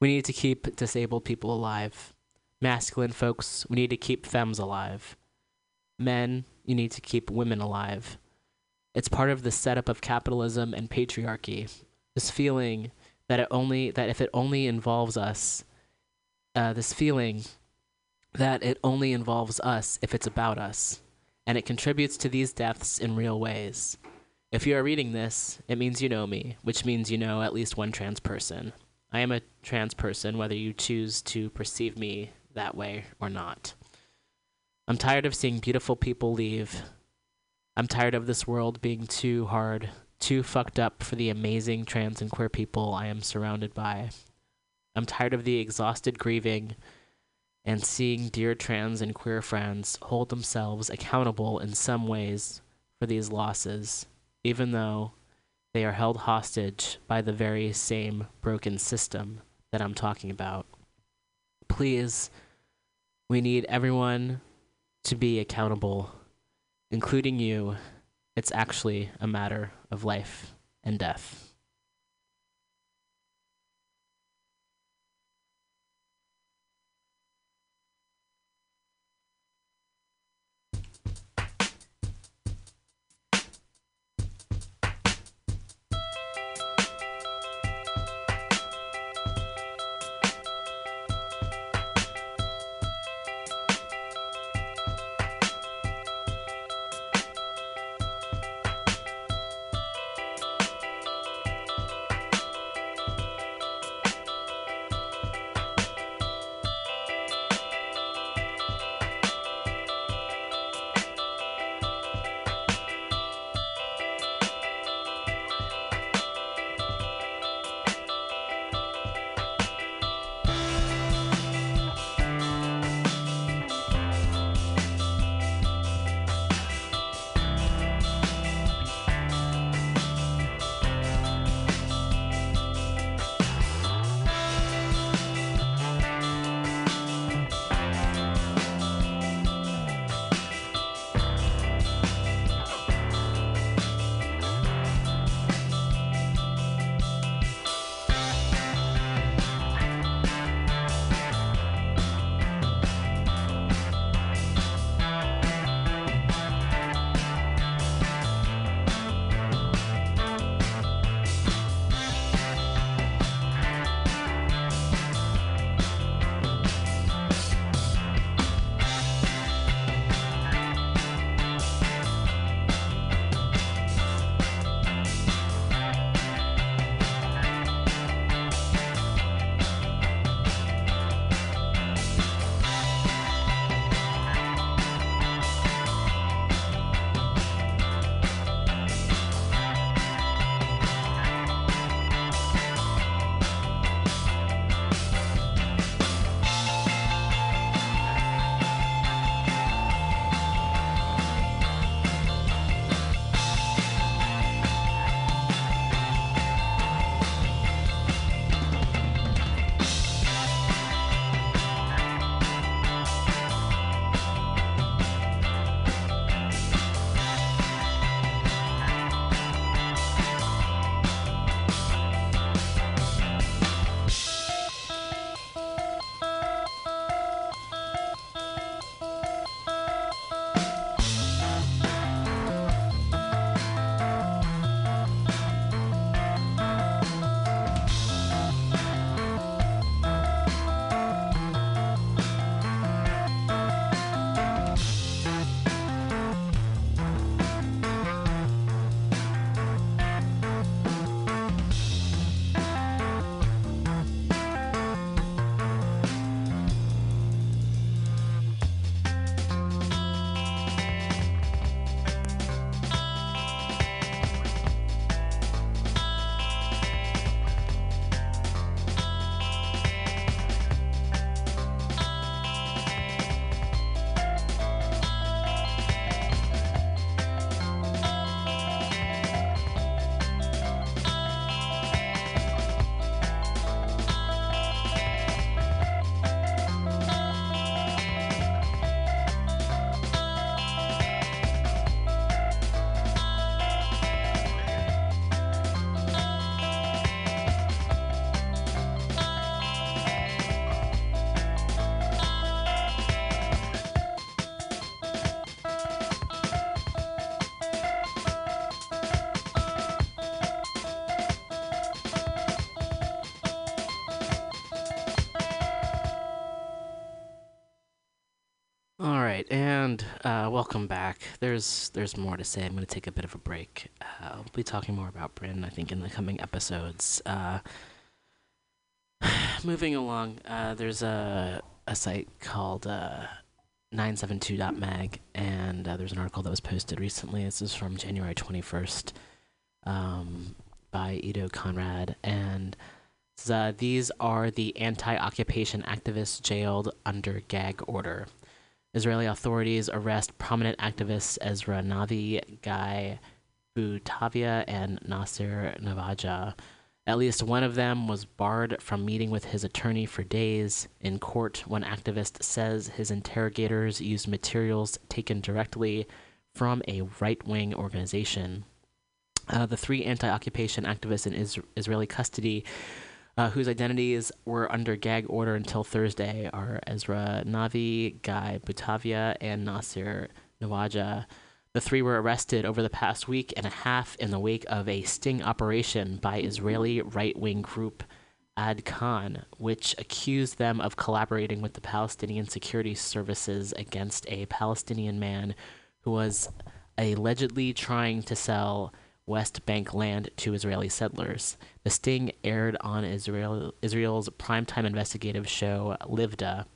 we need to keep disabled people alive. Masculine folks, we need to keep femmes alive. Men, you need to keep women alive. It's part of the setup of capitalism and patriarchy. This feeling that it only that if it only involves us, uh, this feeling that it only involves us if it's about us, and it contributes to these deaths in real ways. If you are reading this, it means you know me, which means you know at least one trans person. I am a trans person, whether you choose to perceive me that way or not. I'm tired of seeing beautiful people leave. I'm tired of this world being too hard, too fucked up for the amazing trans and queer people I am surrounded by. I'm tired of the exhausted grieving and seeing dear trans and queer friends hold themselves accountable in some ways for these losses, even though they are held hostage by the very same broken system that I'm talking about. Please, we need everyone to be accountable, including you. It's actually a matter of life and death. Uh, welcome back. There's there's more to say. I'm going to take a bit of a break. Uh, I'll be talking more about Bryn, I think, in the coming episodes. Uh, moving along, uh, there's a a site called uh, 972.mag, and uh, there's an article that was posted recently. This is from January 21st um, by Edo Konrad, and uh, these are the anti-occupation activists jailed under gag order. Israeli authorities arrest prominent activists Ezra Navi, Guy Butavia, and Nasser Navaja. At least one of them was barred from meeting with his attorney for days. In court, one activist says his interrogators used materials taken directly from a right wing organization. Uh, the three anti occupation activists in is- Israeli custody uh, whose identities were under gag order until Thursday are Ezra Navi, Guy Butavia, and Nasir Nawaja. The three were arrested over the past week and a half in the wake of a sting operation by Israeli right wing group Ad Kan, which accused them of collaborating with the Palestinian security services against a Palestinian man who was allegedly trying to sell West Bank land to Israeli settlers. The sting aired on Israel, Israel's primetime investigative show Uvda.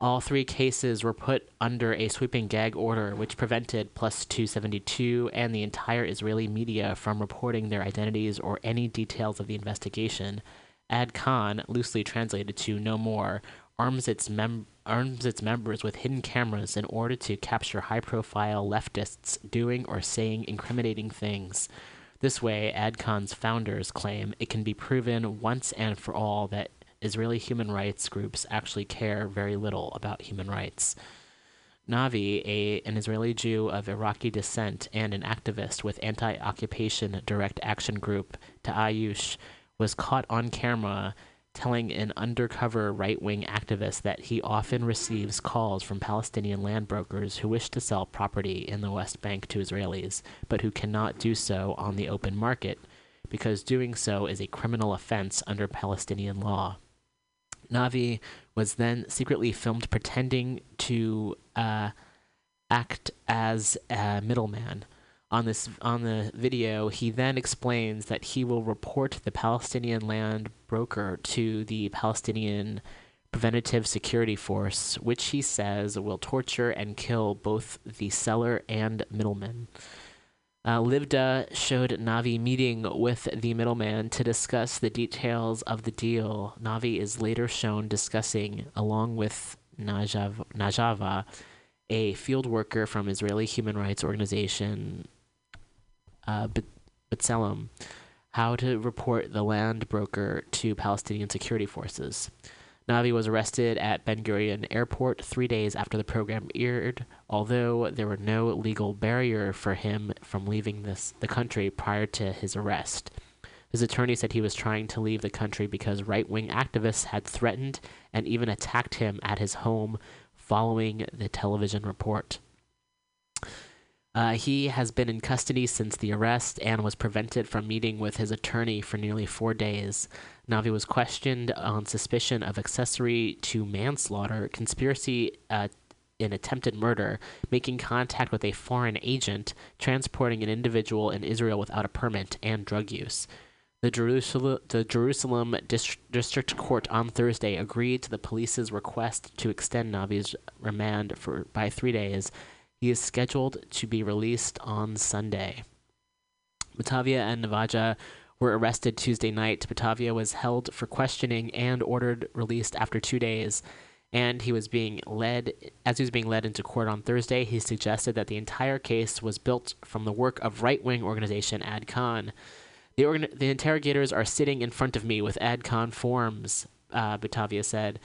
All three cases were put under a sweeping gag order, which prevented Plus 972 and the entire Israeli media from reporting their identities or any details of the investigation. Ad Kan, loosely translated to No More, arms its, mem- arms its members with hidden cameras in order to capture high profile leftists doing or saying incriminating things. This way, Ad Kan's founders claim it can be proven once and for all that Israeli human rights groups actually care very little about human rights. Navi, a, an Israeli Jew of Iraqi descent and an activist with anti occupation direct action group Ta'ayush, was caught on camera telling an undercover right wing activist that he often receives calls from Palestinian land brokers who wish to sell property in the West Bank to Israelis, but who cannot do so on the open market because doing so is a criminal offense under Palestinian law. Navi was then secretly filmed pretending to uh, act as a middleman. On this on the video, he then explains that he will report the Palestinian land broker to the Palestinian Preventative Security Force, which he says will torture and kill both the seller and middleman. Uh, Uvda showed Navi meeting with the middleman to discuss the details of the deal. Navi is later shown discussing, along with Najav- Najava, a field worker from Israeli human rights organization uh, B'Tselem, how to report the land broker to Palestinian security forces. Navi was arrested at Ben Gurion Airport three days after the program aired, although there were no legal barrier for him from leaving this, the country prior to his arrest. His attorney said he was trying to leave the country because right wing activists had threatened and even attacked him at his home following the television report. Uh, he has been in custody since the arrest and was prevented from meeting with his attorney for nearly four days. Navi was questioned on suspicion of accessory to manslaughter, conspiracy uh, in attempted murder, making contact with a foreign agent, transporting an individual in Israel without a permit, and drug use. The Jerusalem, the Jerusalem Dist- District Court on Thursday agreed to the police's request to extend Navi's remand for by three days. He is scheduled to be released on Sunday. Butavia and Navaja were arrested Tuesday night. Butavia was held for questioning and ordered released after two days. And he was being led, as he was being led into court on Thursday, he suggested that the entire case was built from the work of right wing organization Ad Kan. The, organ- the interrogators are sitting in front of me with Ad Kan forms, uh, Butavia said.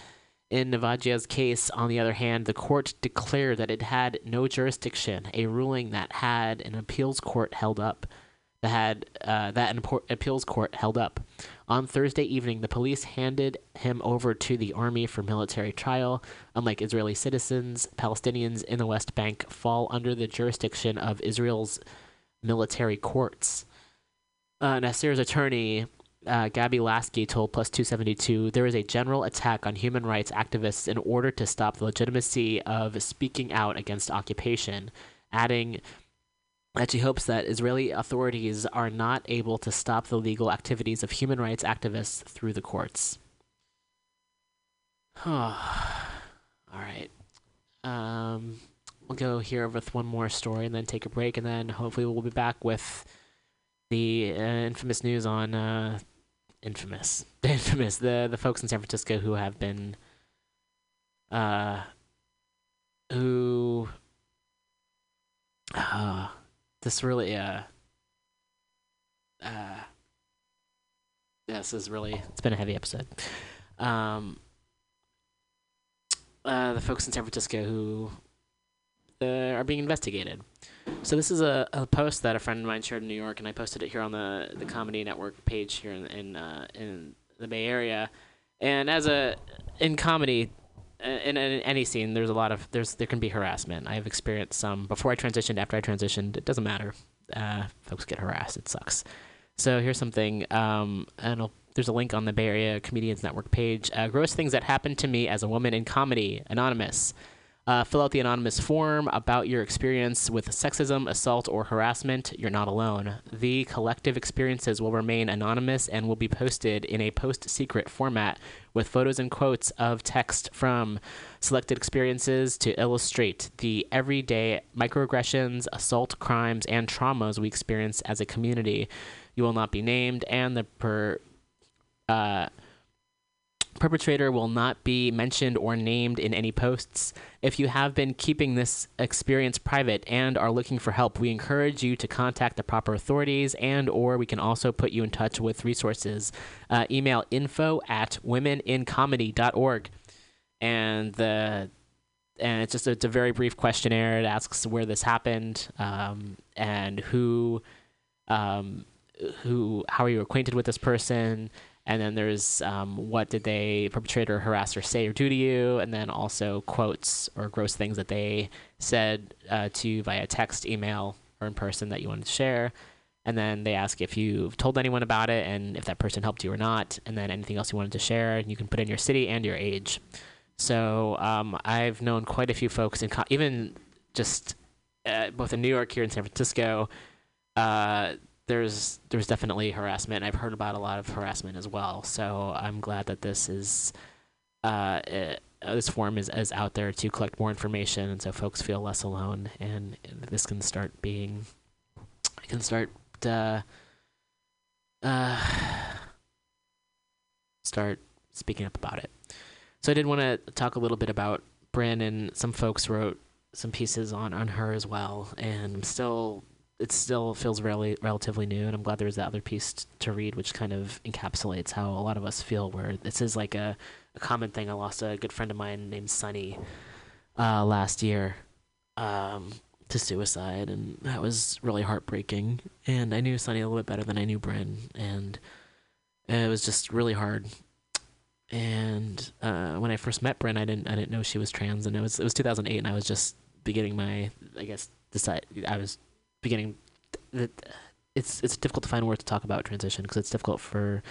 In Navaja's case, on the other hand, the court declared that it had no jurisdiction, a ruling that had an appeals court held up that had uh, that appeals court held up. On Thursday evening, the police handed him over to the army for military trial. Unlike Israeli citizens, Palestinians in the West Bank fall under the jurisdiction of Israel's military courts. Uh, Nasser's attorney uh, Gaby Lasky told Plus 972 there is a general attack on human rights activists in order to stop the legitimacy of speaking out against occupation, adding that she hopes that Israeli authorities are not able to stop the legal activities of human rights activists through the courts. All right. Um, we'll go here with one more story and then take a break, and then hopefully we'll be back with the uh, infamous news on uh, infamous, the infamous, the the folks in San Francisco who have been, uh, who, uh, this really, uh, uh, this is really, it's been a heavy episode. Um, uh, the folks in San Francisco who uh, are being investigated. So this is a, a post that a friend of mine shared in New York, and I posted it here on the the Comedy Network page here in in, uh, in the Bay Area. And as a in comedy, uh, in, in any scene, there's a lot of there's there can be harassment. I have experienced some before I transitioned, after I transitioned. It doesn't matter. Uh, folks get harassed. It sucks. So here's something. Um, and I'll, there's a link on the Bay Area Comedians Network page. Uh, gross things that happened to me as a woman in comedy. Anonymous. Uh, fill out the anonymous form about your experience with sexism, assault, or harassment. You're not alone. The collective experiences will remain anonymous and will be posted in a post secret format with photos and quotes of text from selected experiences to illustrate the everyday microaggressions, assault crimes, and traumas we experience as a community. You will not be named, and the per. Uh, perpetrator will not be mentioned or named in any posts. If you have been keeping this experience private and are looking for help, we encourage you to contact the proper authorities and or we can also put you in touch with resources. Uh, email info at womenincomedy.org. And the and it's just a, it's a very brief questionnaire. It asks where this happened um, and who um, who how are you acquainted with this person and then there's um, what did they perpetrator harass or say or do to you? And then also quotes or gross things that they said uh, to you via text email or in person that you wanted to share. And then they ask if you've told anyone about it and if that person helped you or not. And then anything else you wanted to share and you can put in your city and your age. So um, i've known quite a few folks in co- even just uh, both in new york here in san francisco uh, there's there's definitely harassment. I've heard about a lot of harassment as well. So I'm glad that this is uh, it, this forum is, is out there to collect more information, and so folks feel less alone, and this can start being can start uh, uh, start speaking up about it. So I did want to talk a little bit about Bryn, and some folks wrote some pieces on on her as well, and I'm still it still feels really relatively new, and I'm glad there was that other piece t- to read, which kind of encapsulates how a lot of us feel. Where this is like a, a common thing. I lost a good friend of mine named Sunny uh, last year um, to suicide, and that was really heartbreaking. And I knew Sunny a little bit better than I knew Bryn, and it was just really hard. And uh, when I first met Bryn, I didn't I didn't know she was trans, and it was it was 2008, and I was just beginning my I guess decide I was beginning it's it's difficult to find words to talk about transition because it's difficult for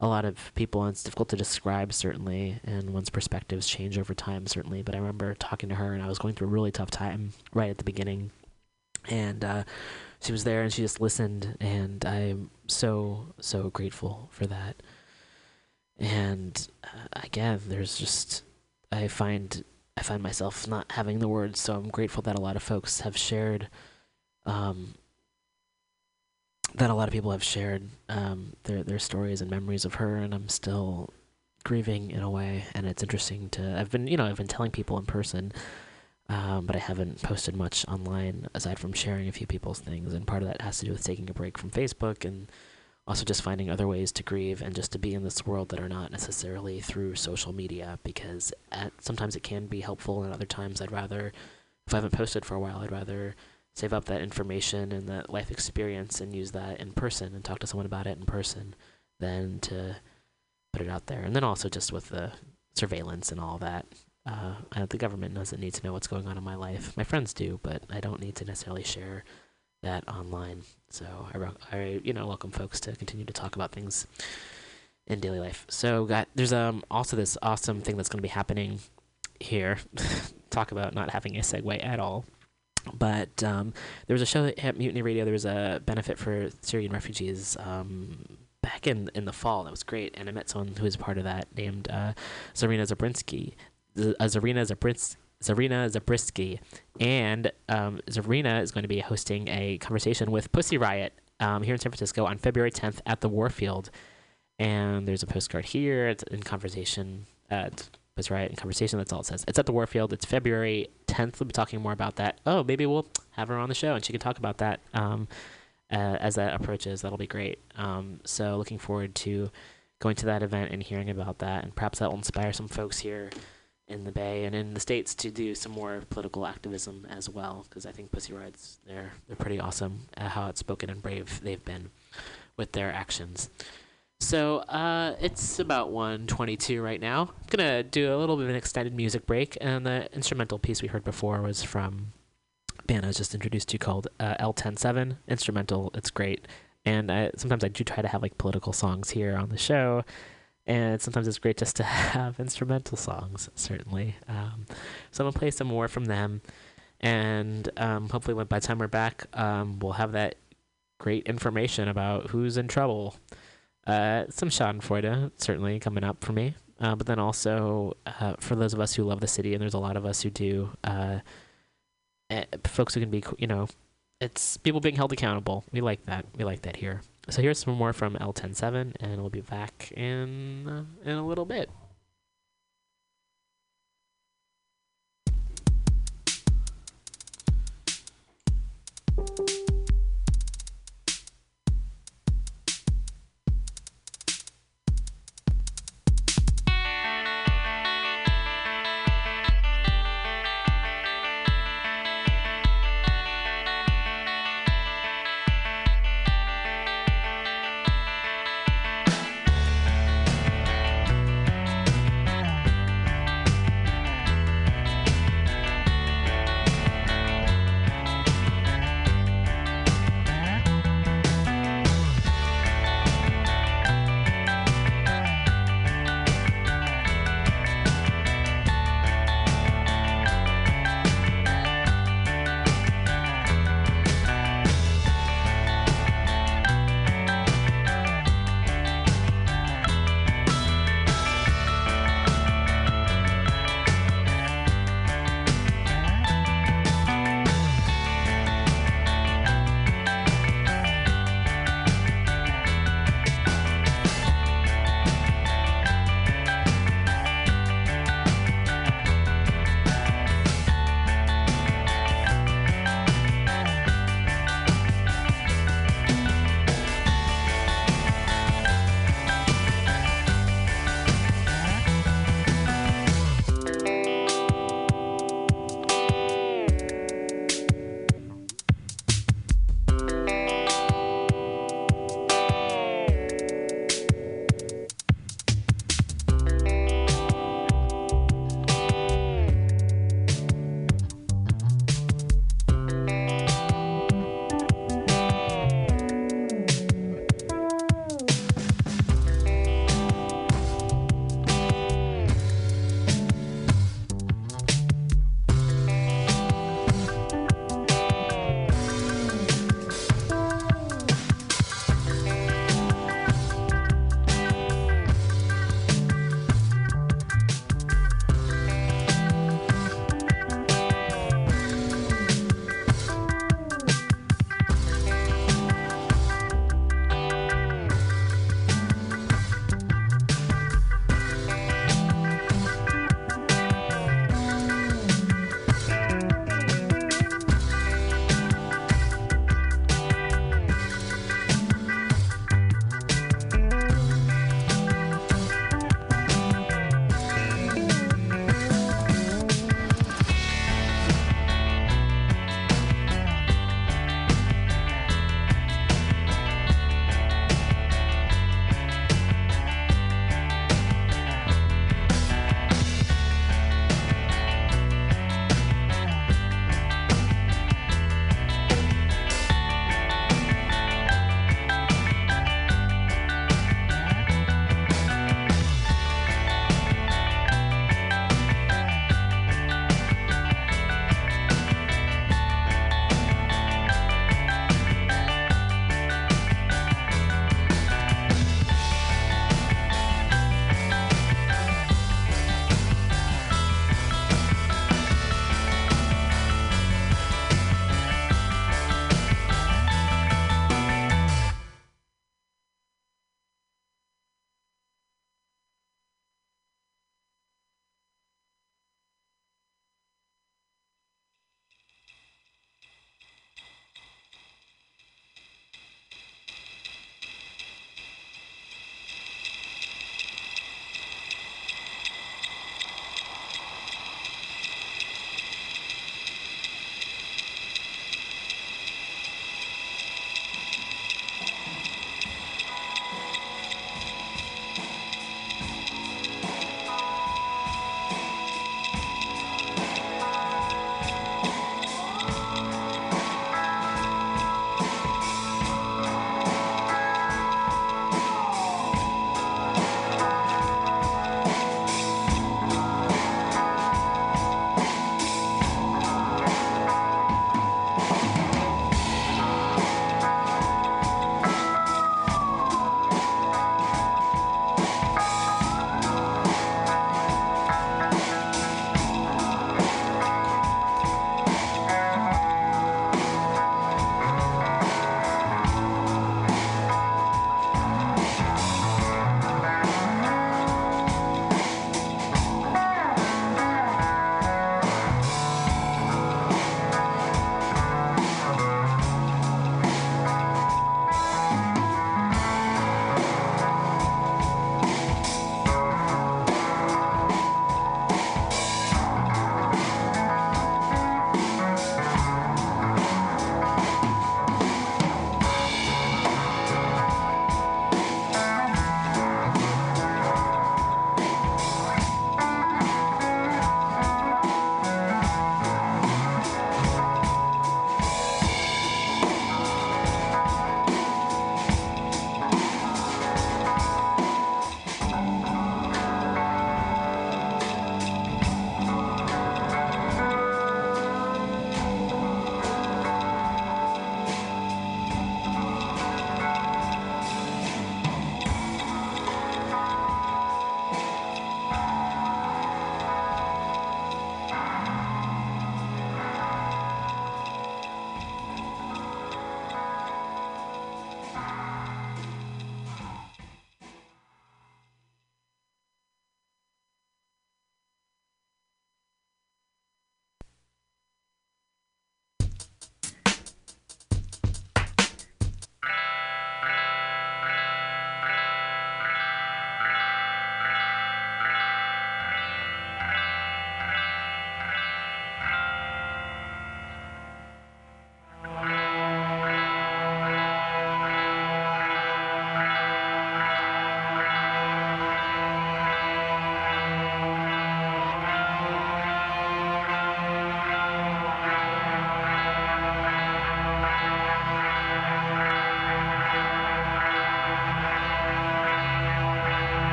a lot of people and it's difficult to describe certainly and one's perspectives change over time certainly but i remember talking to her and i was going through a really tough time right at the beginning. And uh, she was there and she just listened and i'm so so grateful for that. And uh, again there's just i find i find myself not having the words so i'm grateful that a lot of folks have shared um, that a lot of people have shared um, their their stories and memories of her, and I'm still grieving in a way. And it's interesting to I've been you know I've been telling people in person, um, but I haven't posted much online aside from sharing a few people's things. And part of that has to do with taking a break from Facebook and also just finding other ways to grieve and just to be in this world that are not necessarily through social media because at, sometimes it can be helpful and other times I'd rather if I haven't posted for a while I'd rather save up that information and that life experience and use that in person and talk to someone about it in person than to put it out there. And then also just with the surveillance and all that. Uh, the government doesn't need to know what's going on in my life. My friends do, but I don't need to necessarily share that online. So I, I you know welcome folks to continue to talk about things in daily life. So got there's um also this awesome thing that's going to be happening here. talk about not having a segue at all. But um, there was a show at Mutiny Radio. There was a benefit for Syrian refugees um, back in in the fall. That was great, and I met someone who was part of that named uh, Zarina Zabrinsky. Z- uh, Zarina Zabrins- Zarina Zabrisky, and um, Zarina is going to be hosting a conversation with Pussy Riot um, here in San Francisco on February 10th at the Warfield. And there's a postcard here. It's in conversation. Uh, it's Pussy Riot in conversation. That's all it says. It's at the Warfield. It's February 10th. We'll be talking more about that. Oh, maybe we'll have her on the show and she can talk about that um, uh, as that approaches. That'll be great. Um, so looking forward to going to that event and hearing about that, and perhaps that will inspire some folks here in the Bay and in the states to do some more political activism as well. Because I think Pussy Riot's they're they're pretty awesome at how outspoken and brave they've been with their actions. So uh, it's about 1:22 right now. I'm gonna do a little bit of an extended music break, and the instrumental piece we heard before was from band I was just introduced to called uh, L107 instrumental. It's great, and I, sometimes I do try to have like political songs here on the show, and sometimes it's great just to have instrumental songs. Certainly, um, so I'm gonna play some more from them, and um, hopefully, by the time we're back, um, we'll have that great information about who's in trouble. Uh, some Schadenfreude certainly coming up for me, uh, but then also uh, for those of us who love the city, and there's a lot of us who do. Uh, eh, folks who can be, you know, it's people being held accountable. We like that. We like that here. So here's some more from L107, and we'll be back in uh, in a little bit.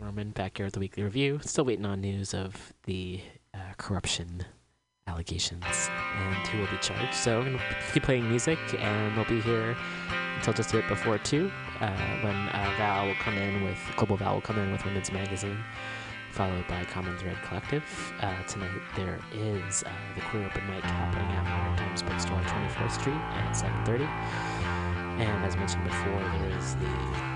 Norman back here with the weekly review. Still waiting on news of the uh, corruption allegations and who will be charged. So I'm going to keep playing music, and we'll be here until just a bit before 2 uh, when uh, Val will come in with, Global Val will come in with Women's Magazine, followed by Common Thread Collective. Uh, tonight there is uh, the Queer Open Mic happening at Modern Times Bookstore on 24th Street at 7.30. And as mentioned before, there is the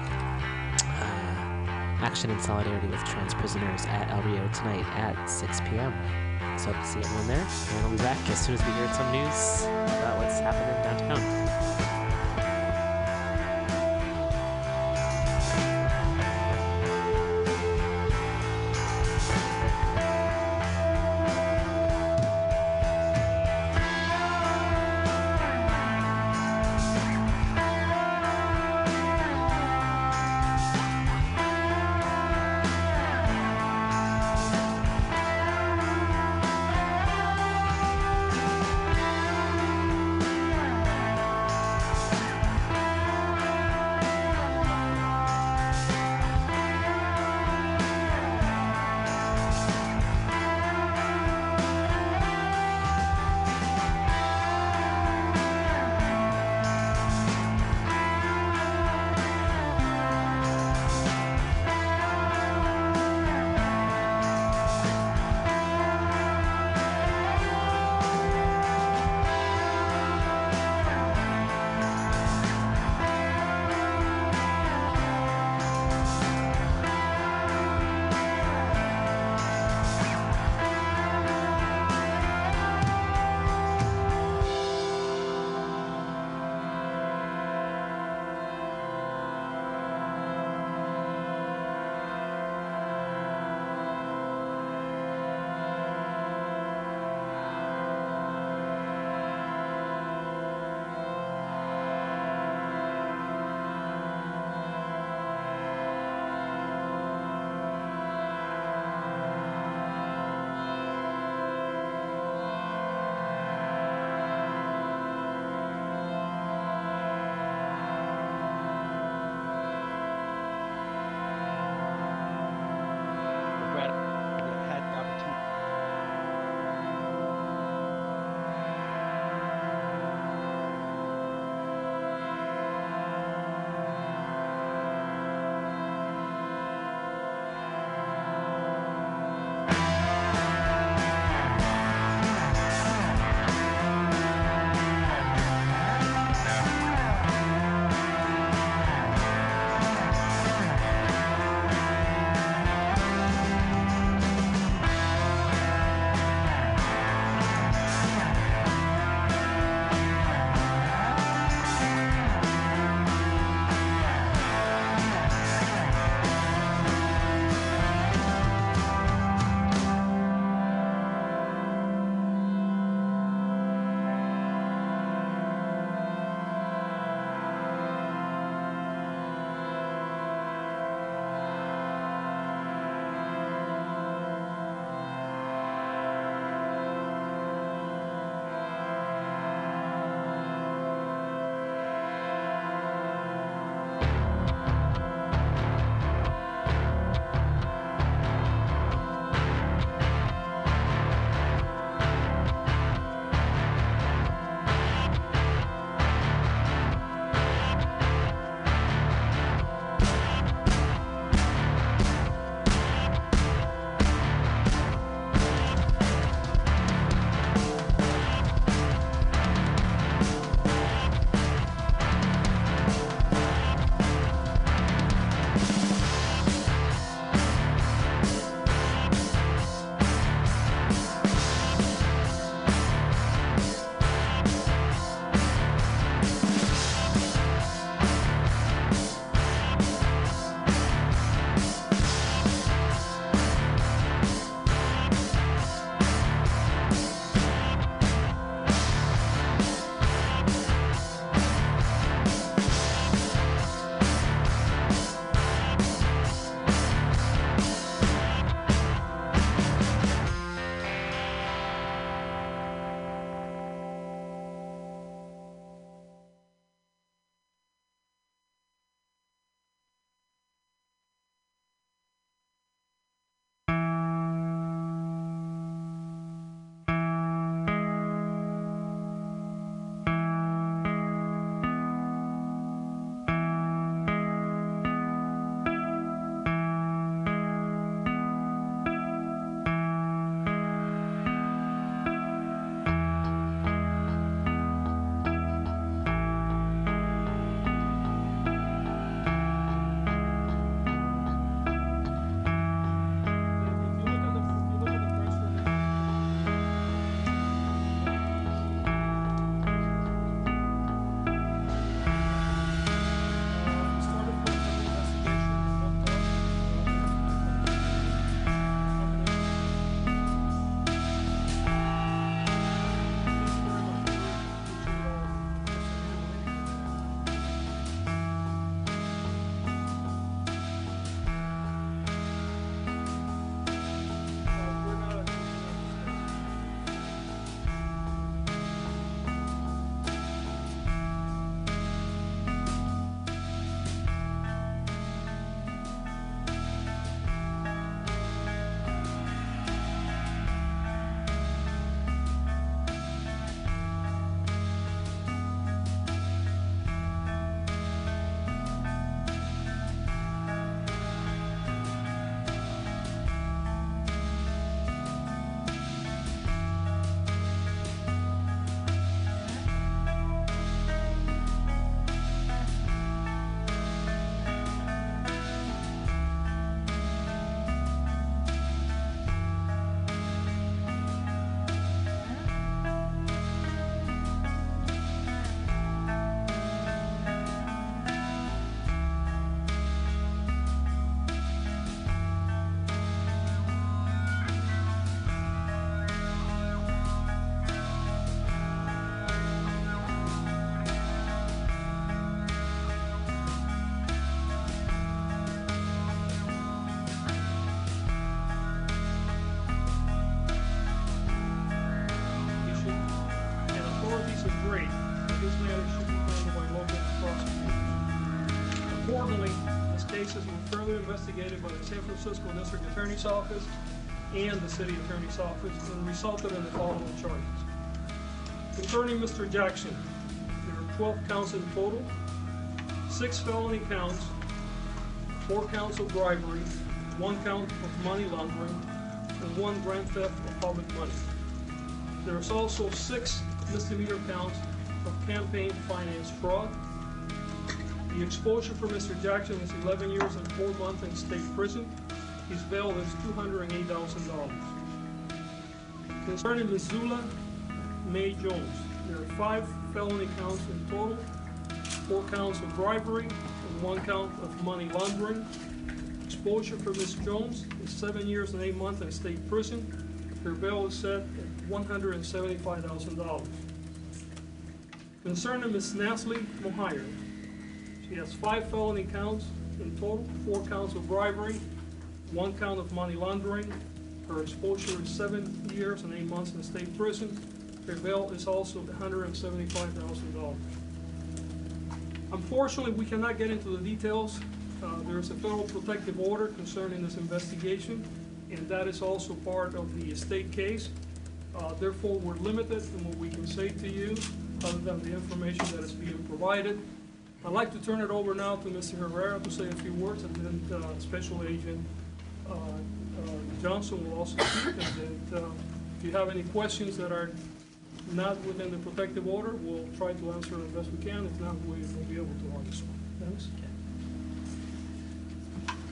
Action in Solidarity with Trans Prisoners at El Rio tonight at 6 p.m. So hope to see everyone there. And we'll be back as soon as we hear some news about what's happening downtown. Cases were further investigated by the San Francisco District Attorney's Office and the City Attorney's Office and resulted in the following charges. Concerning Mr. Jackson, there are 12 counts in total, six felony counts, four counts of bribery, one count of money laundering, and one grand theft of public money. There is also six misdemeanor counts of campaign finance fraud. The exposure for Mr. Jackson is 11 years and four months in state prison. His bail is $208,000. Concerning Ms. Zula May Jones, there are five felony counts in total, four counts of bribery, and one count of money laundering. Exposure for Ms. Jones is seven years and eight months in state prison. Her bail is set at $175,000. Concerning Ms. Nasli Mohajer, she has five felony counts in total, four counts of bribery, one count of money laundering. Her exposure is seven years and eight months in state prison. Her bail is also $175,000. Unfortunately, we cannot get into the details. Uh, There is a federal protective order concerning this investigation, and that is also part of the state case. Uh, Therefore, we're limited in what we can say to you, other than the information that is being provided. I'd like to turn it over now to Mr. Herrera to say a few words, and then uh, Special Agent uh, uh, Johnson will also speak. And then, uh, if you have any questions that are not within the protective order, we'll try to answer them best we can. If not, we will be able to on this one.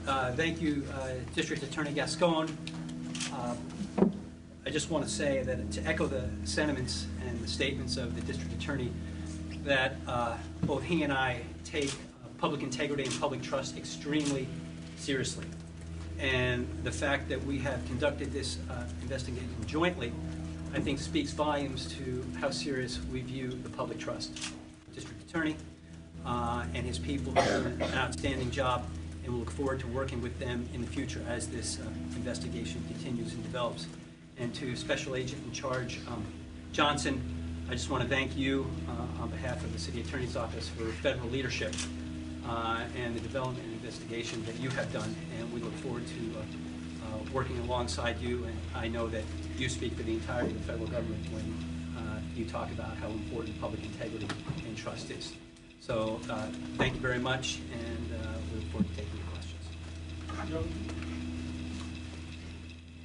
Uh, Thank you, uh, District Attorney Gascon. I just want to say that to echo the sentiments and the statements of the District Attorney, that uh, both he and I take uh, public integrity and public trust extremely seriously. And the fact that we have conducted this uh, investigation jointly, I think speaks volumes to how serious we view the public trust. District Attorney uh, and his people have done an outstanding job, and we look forward to working with them in the future as this uh, investigation continues and develops. And to Special Agent in Charge um, Johnson, I just want to thank you uh, on behalf of the City Attorney's Office for federal leadership uh, and the development and investigation that you have done, and we look forward to uh, uh, working alongside you, and I know that you speak for the entirety of the federal government when uh, you talk about how important public integrity and trust is. So, thank you very much, and we look forward to taking your questions.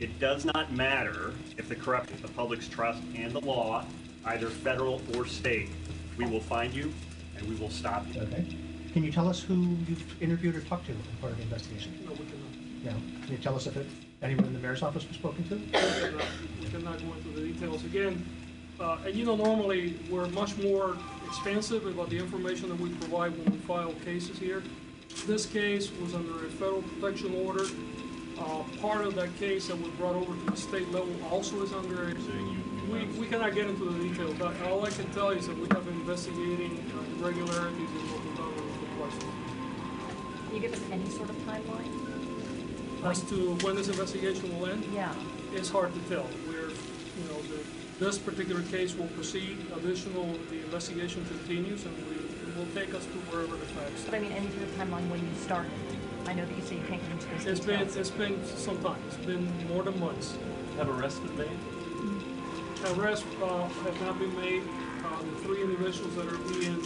It does not matter if the corruption of the public's trust and the law, either federal or state. We will find you and we will stop you. Okay. Can you tell us who you've interviewed or talked to in part of the investigation? No, we cannot. No. Can you tell us if it, anyone in the mayor's office was spoken to? We cannot- we cannot go into the details again. Uh, And you know, normally, we're much more expansive about the information that we provide when we file cases here. This case was under a federal protection order. Uh, Part of that case that was brought over to the state level also is under a, we, we cannot get into the details. but All I can tell you is that we have been investigating uh, irregularities in what we've done with the question. Can you give us any sort of timeline? As to when this investigation will end, Yeah. It's hard to tell. We're, you know, the, this particular case will proceed, additional, the investigation continues, and we, it will take us to wherever the facts. But I mean, any sort of timeline when you started? I know that you say you can't get into those It's been, it's been some time, it's been more than months. Have arrests been made? Arrests, uh, have not been made, uh, the three individuals that are being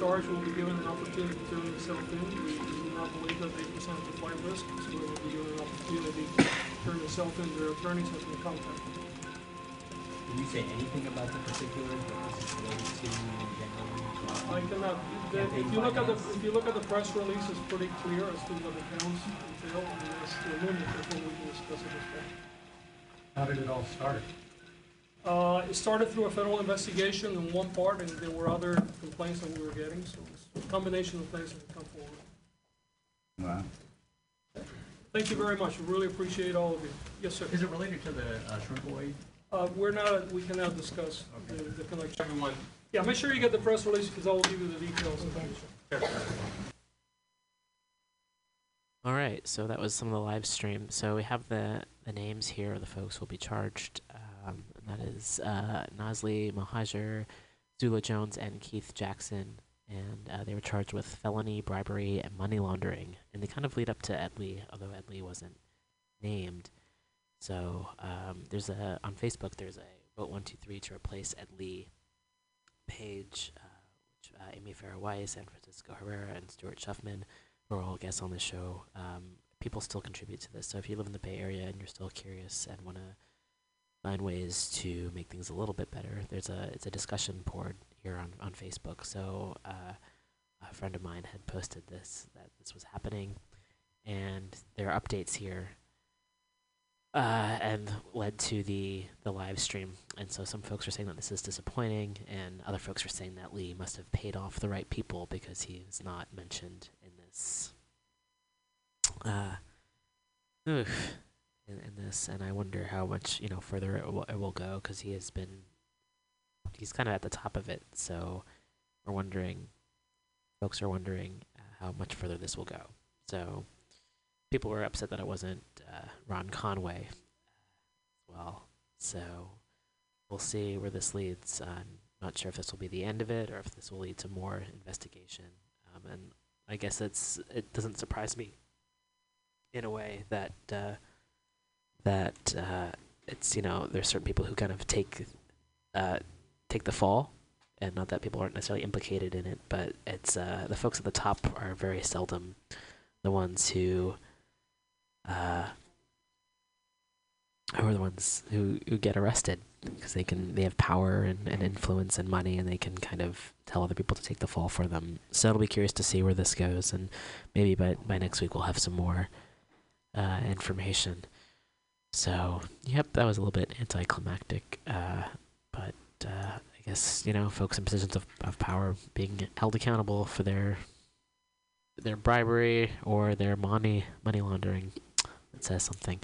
charged will be given an opportunity to turn themselves in. We do not believe that they present a flight risk, so they will be given an opportunity to turn themselves in, their attorneys have been contacted. Did you say anything about the particulars that this is related to generally? I cannot, the- if you look at the, if you look at the press release, it's pretty clear as to what the counts entail, and that's the limit of what we can discuss at this point. How did it all start? Uh, it started through a federal investigation in one part, and there were other complaints that we were getting, so it's a combination of things that have come forward. Wow. Thank you very much, we really appreciate all of you. Yes, sir. Is it related to the uh, Shrimp Boy? Uh, we're not, we cannot discuss the, Okay. the connection. Everyone, Yeah, make sure you get the press release, because I will give you the details. All right, so that was some of the live stream. So we have the the names here of the folks who will be charged. Um, that is uh, Nasli Mohajer, Zula Jones, and Keith Jackson. and uh, they were charged with felony, bribery, and money laundering. And they kind of lead up to Ed Lee, although Ed Lee wasn't named. So um, there's a on Facebook. There's a vote one two three to replace Ed Lee page, uh, which uh, Amy Farah Weiss, San Francisco Herrera, and Stuart Schuffman, who are all guests on the show. Um, people still contribute to this. So if you live in the Bay Area and you're still curious and want to find ways to make things a little bit better, there's a it's a discussion board here on on Facebook. So uh, a friend of mine had posted this that this was happening, and there are updates here. Uh, and led to the the live stream, and so some folks are saying that this is disappointing, and other folks are saying that Lee must have paid off the right people because he is not mentioned in this uh, in, in this, and I wonder how much you know further it will, it will go because he has been he's kind of at the top of it. So we're wondering, folks are wondering uh, how much further this will go. So people were upset that it wasn't uh, Ron Conway as well. So we'll see where this leads. I'm not sure if this will be the end of it or if this will lead to more investigation. Um, and I guess it's it doesn't surprise me in a way that uh, that uh, it's you know there's certain people who kind of take uh, take the fall, and not that people aren't necessarily implicated in it, but it's uh, the folks at the top are very seldom the ones who uh, who are the ones who, who get arrested because they can they have power and, and influence and money and they can kind of tell other people to take the fall for them. So it'll be curious to see where this goes and maybe by by next week we'll have some more uh, information. So yep, that was a little bit anticlimactic, uh, but uh, I guess you know folks in positions of, of power being held accountable for their their bribery or their money money laundering. It says something.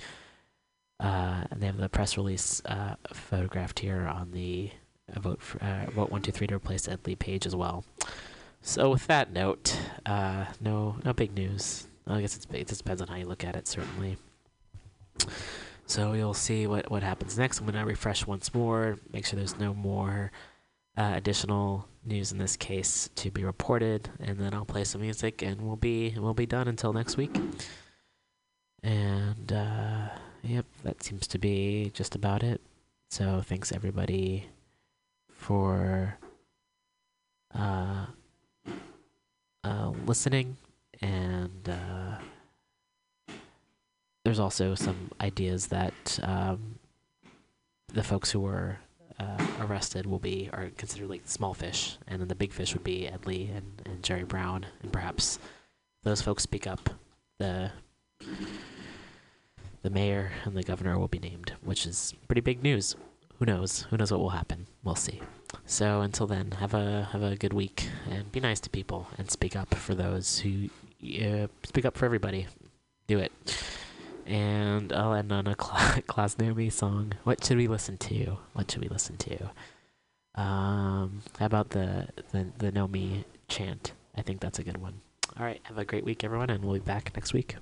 Uh, and they have the press release uh, photographed here on the uh, vote for, uh, vote one two three to replace Ed Lee page as well. So with that note, no no big news. I guess it's. It depends on how you look at it, certainly. So you'll see what what happens next. I'm gonna refresh once more, make sure there's no more uh, additional news in this case to be reported, and then I'll play some music, and we'll be we'll be done until next week. And uh, yep, that seems to be just about it. So thanks everybody for uh, uh, listening, and uh, there's also some ideas that um, the folks who were uh, arrested will be are considered like small fish, and then the big fish would be Ed Lee and, and Jerry Brown, and perhaps those folks speak up. The the mayor and the governor will be named, which is pretty big news. Who knows? Who knows what will happen? We'll see. So until then, have a have a good week and be nice to people and speak up for those who uh, speak up for everybody. Do it. And I'll end on a Cla- Klaus Nomi song. What should we listen to? What should we listen to? Um, how about the the the Nomi chant? I think that's a good one. All right, have a great week, everyone, and we'll be back next week.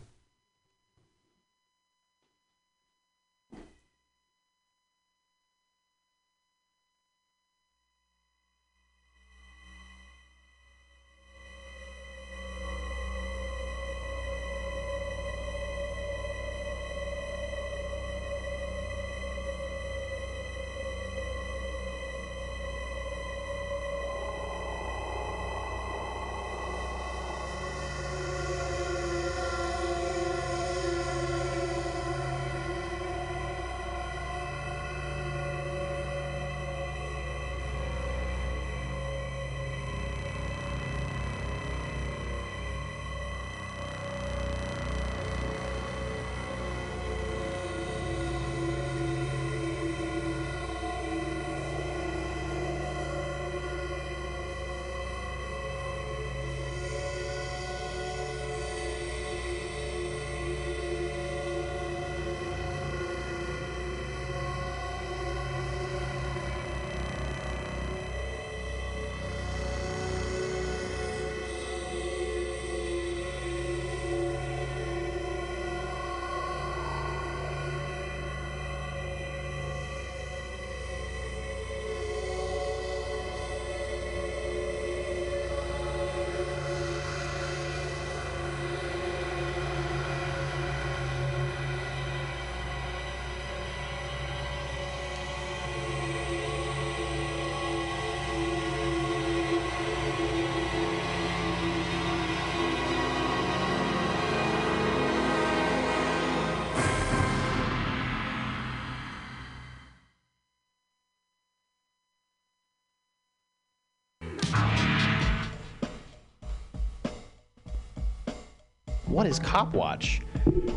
What is Copwatch?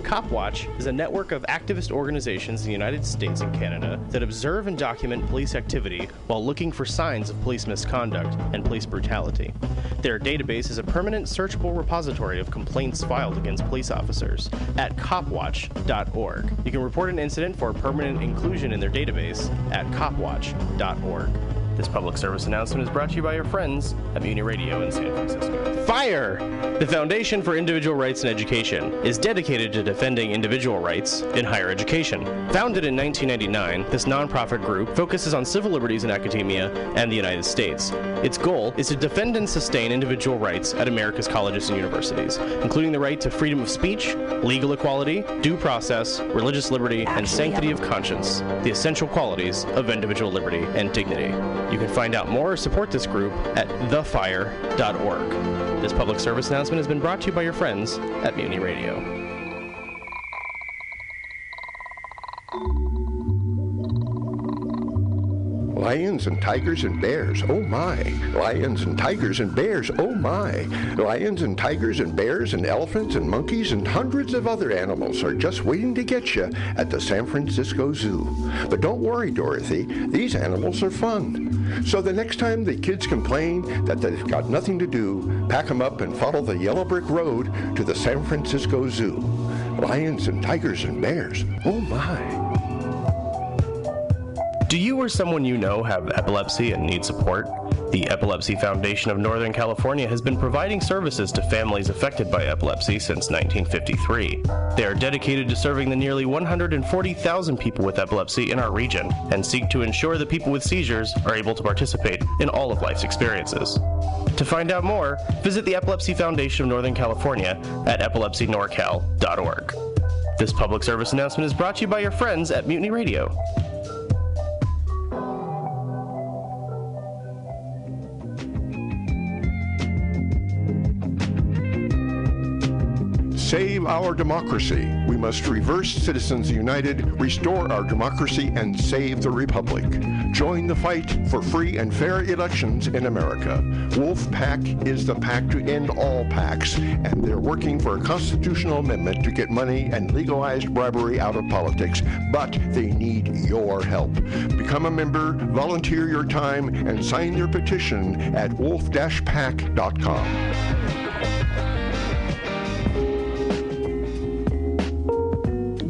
Copwatch is a network of activist organizations in the United States and Canada that observe and document police activity while looking for signs of police misconduct and police brutality. Their database is a permanent searchable repository of complaints filed against police officers at copwatch.org. You can report an incident for permanent inclusion in their database at copwatch.org. This public service announcement is brought to you by your friends at Mutiny Radio in San Francisco. FIRE! The Foundation for Individual Rights in Education is dedicated to defending individual rights in higher education. Founded in 1999, this nonprofit group focuses on civil liberties in academia and the United States. Its goal is to defend and sustain individual rights at America's colleges and universities, including the right to freedom of speech, legal equality, due process, religious liberty, and sanctity of conscience, the essential qualities of individual liberty and dignity. You can find out more or support this group at thefire.org. This public service announcement has been brought to you by your friends at Mutiny Radio. Lions and tigers and bears, oh my. Lions and tigers and bears, oh my. Lions and tigers and bears and elephants and monkeys and hundreds of other animals are just waiting to get you at the San Francisco Zoo. But don't worry, Dorothy, these animals are fun. So the next time the kids complain that they've got nothing to do, pack them up and follow the yellow brick road to the San Francisco Zoo. Lions and tigers and bears, oh my. Do you or someone you know have epilepsy and need support? The Epilepsy Foundation of Northern California has been providing services to families affected by epilepsy since 1953. They are dedicated to serving the nearly 140,000 people with epilepsy in our region and seek to ensure that people with seizures are able to participate in all of life's experiences. To find out more, visit the Epilepsy Foundation of Northern California at epilepsynorcal.org. This public service announcement is brought to you by your friends at Mutiny Radio. Save our democracy. We must reverse Citizens United, restore our democracy, and save the Republic. Join the fight for free and fair elections in America. Wolf PAC is the pack to end all packs, and they're working for a constitutional amendment to get money and legalized bribery out of politics. But they need your help. Become a member, volunteer your time, and sign their petition at wolf-pac.com.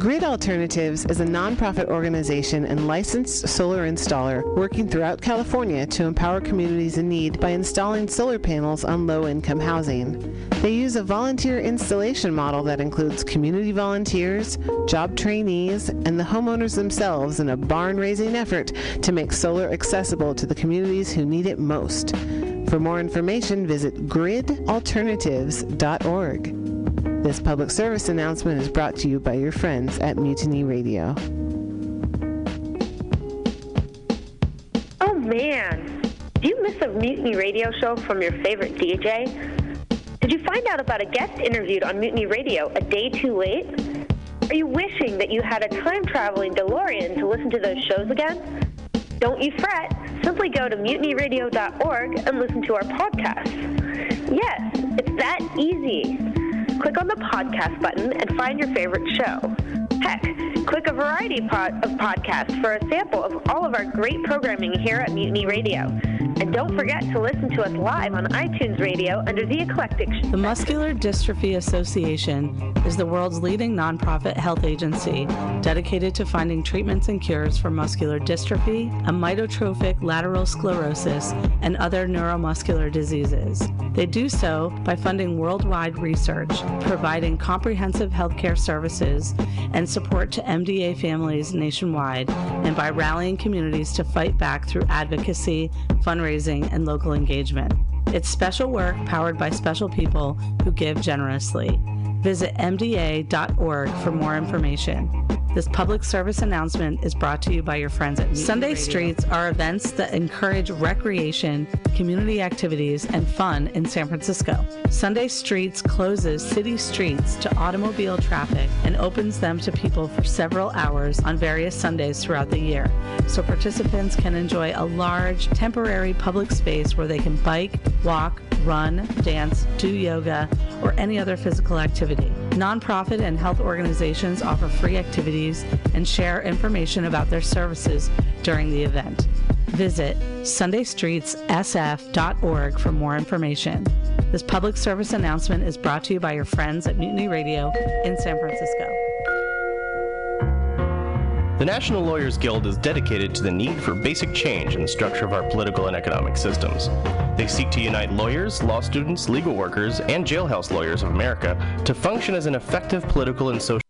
Grid Alternatives is a nonprofit organization and licensed solar installer working throughout California to empower communities in need by installing solar panels on low income housing. They use a volunteer installation model that includes community volunteers, job trainees, and the homeowners themselves in a barn raising effort to make solar accessible to the communities who need it most. For more information, visit gridalternatives.org. This public service announcement is brought to you by your friends at Mutiny Radio. Oh man, do you miss a Mutiny Radio show from your favorite DJ? Did you find out about a guest interviewed on Mutiny Radio a day too late? Are you wishing that you had a time traveling DeLorean to listen to those shows again? Don't you fret. Simply go to mutinyradio.org and listen to our podcasts. Yes, it's that easy. Click on the podcast button and find your favorite show. Heck, click a variety pod- of podcasts for a sample of all of our great programming here at Mutiny Radio. And don't forget to listen to us live on iTunes Radio under the Eclectic. Show. The Muscular Dystrophy Association is the world's leading nonprofit health agency dedicated to finding treatments and cures for muscular dystrophy, amyotrophic lateral sclerosis, and other neuromuscular diseases. They do so by funding worldwide research, providing comprehensive healthcare services and support to MDA families nationwide, and by rallying communities to fight back through advocacy, fundraising, and local engagement. It's special work powered by special people who give generously. Visit MDA.org for more information. This public service announcement is brought to you by your friends at Mutiny Sunday Radio. Streets are events that encourage recreation, community activities, and fun in San Francisco. Sunday Streets closes city streets to automobile traffic and opens them to people for several hours on various Sundays throughout the year, so participants can enjoy a large, temporary public space where they can bike, walk, run, dance, do yoga, or any other physical activity. Nonprofit and health organizations offer free activities and share information about their services during the event. Visit sundaystreetssf.org for more information. This public service announcement is brought to you by your friends at Mutiny Radio in San Francisco. The National Lawyers Guild is dedicated to the need for basic change in the structure of our political and economic systems. They seek to unite lawyers, law students, legal workers, and jailhouse lawyers of America to function as an effective political and social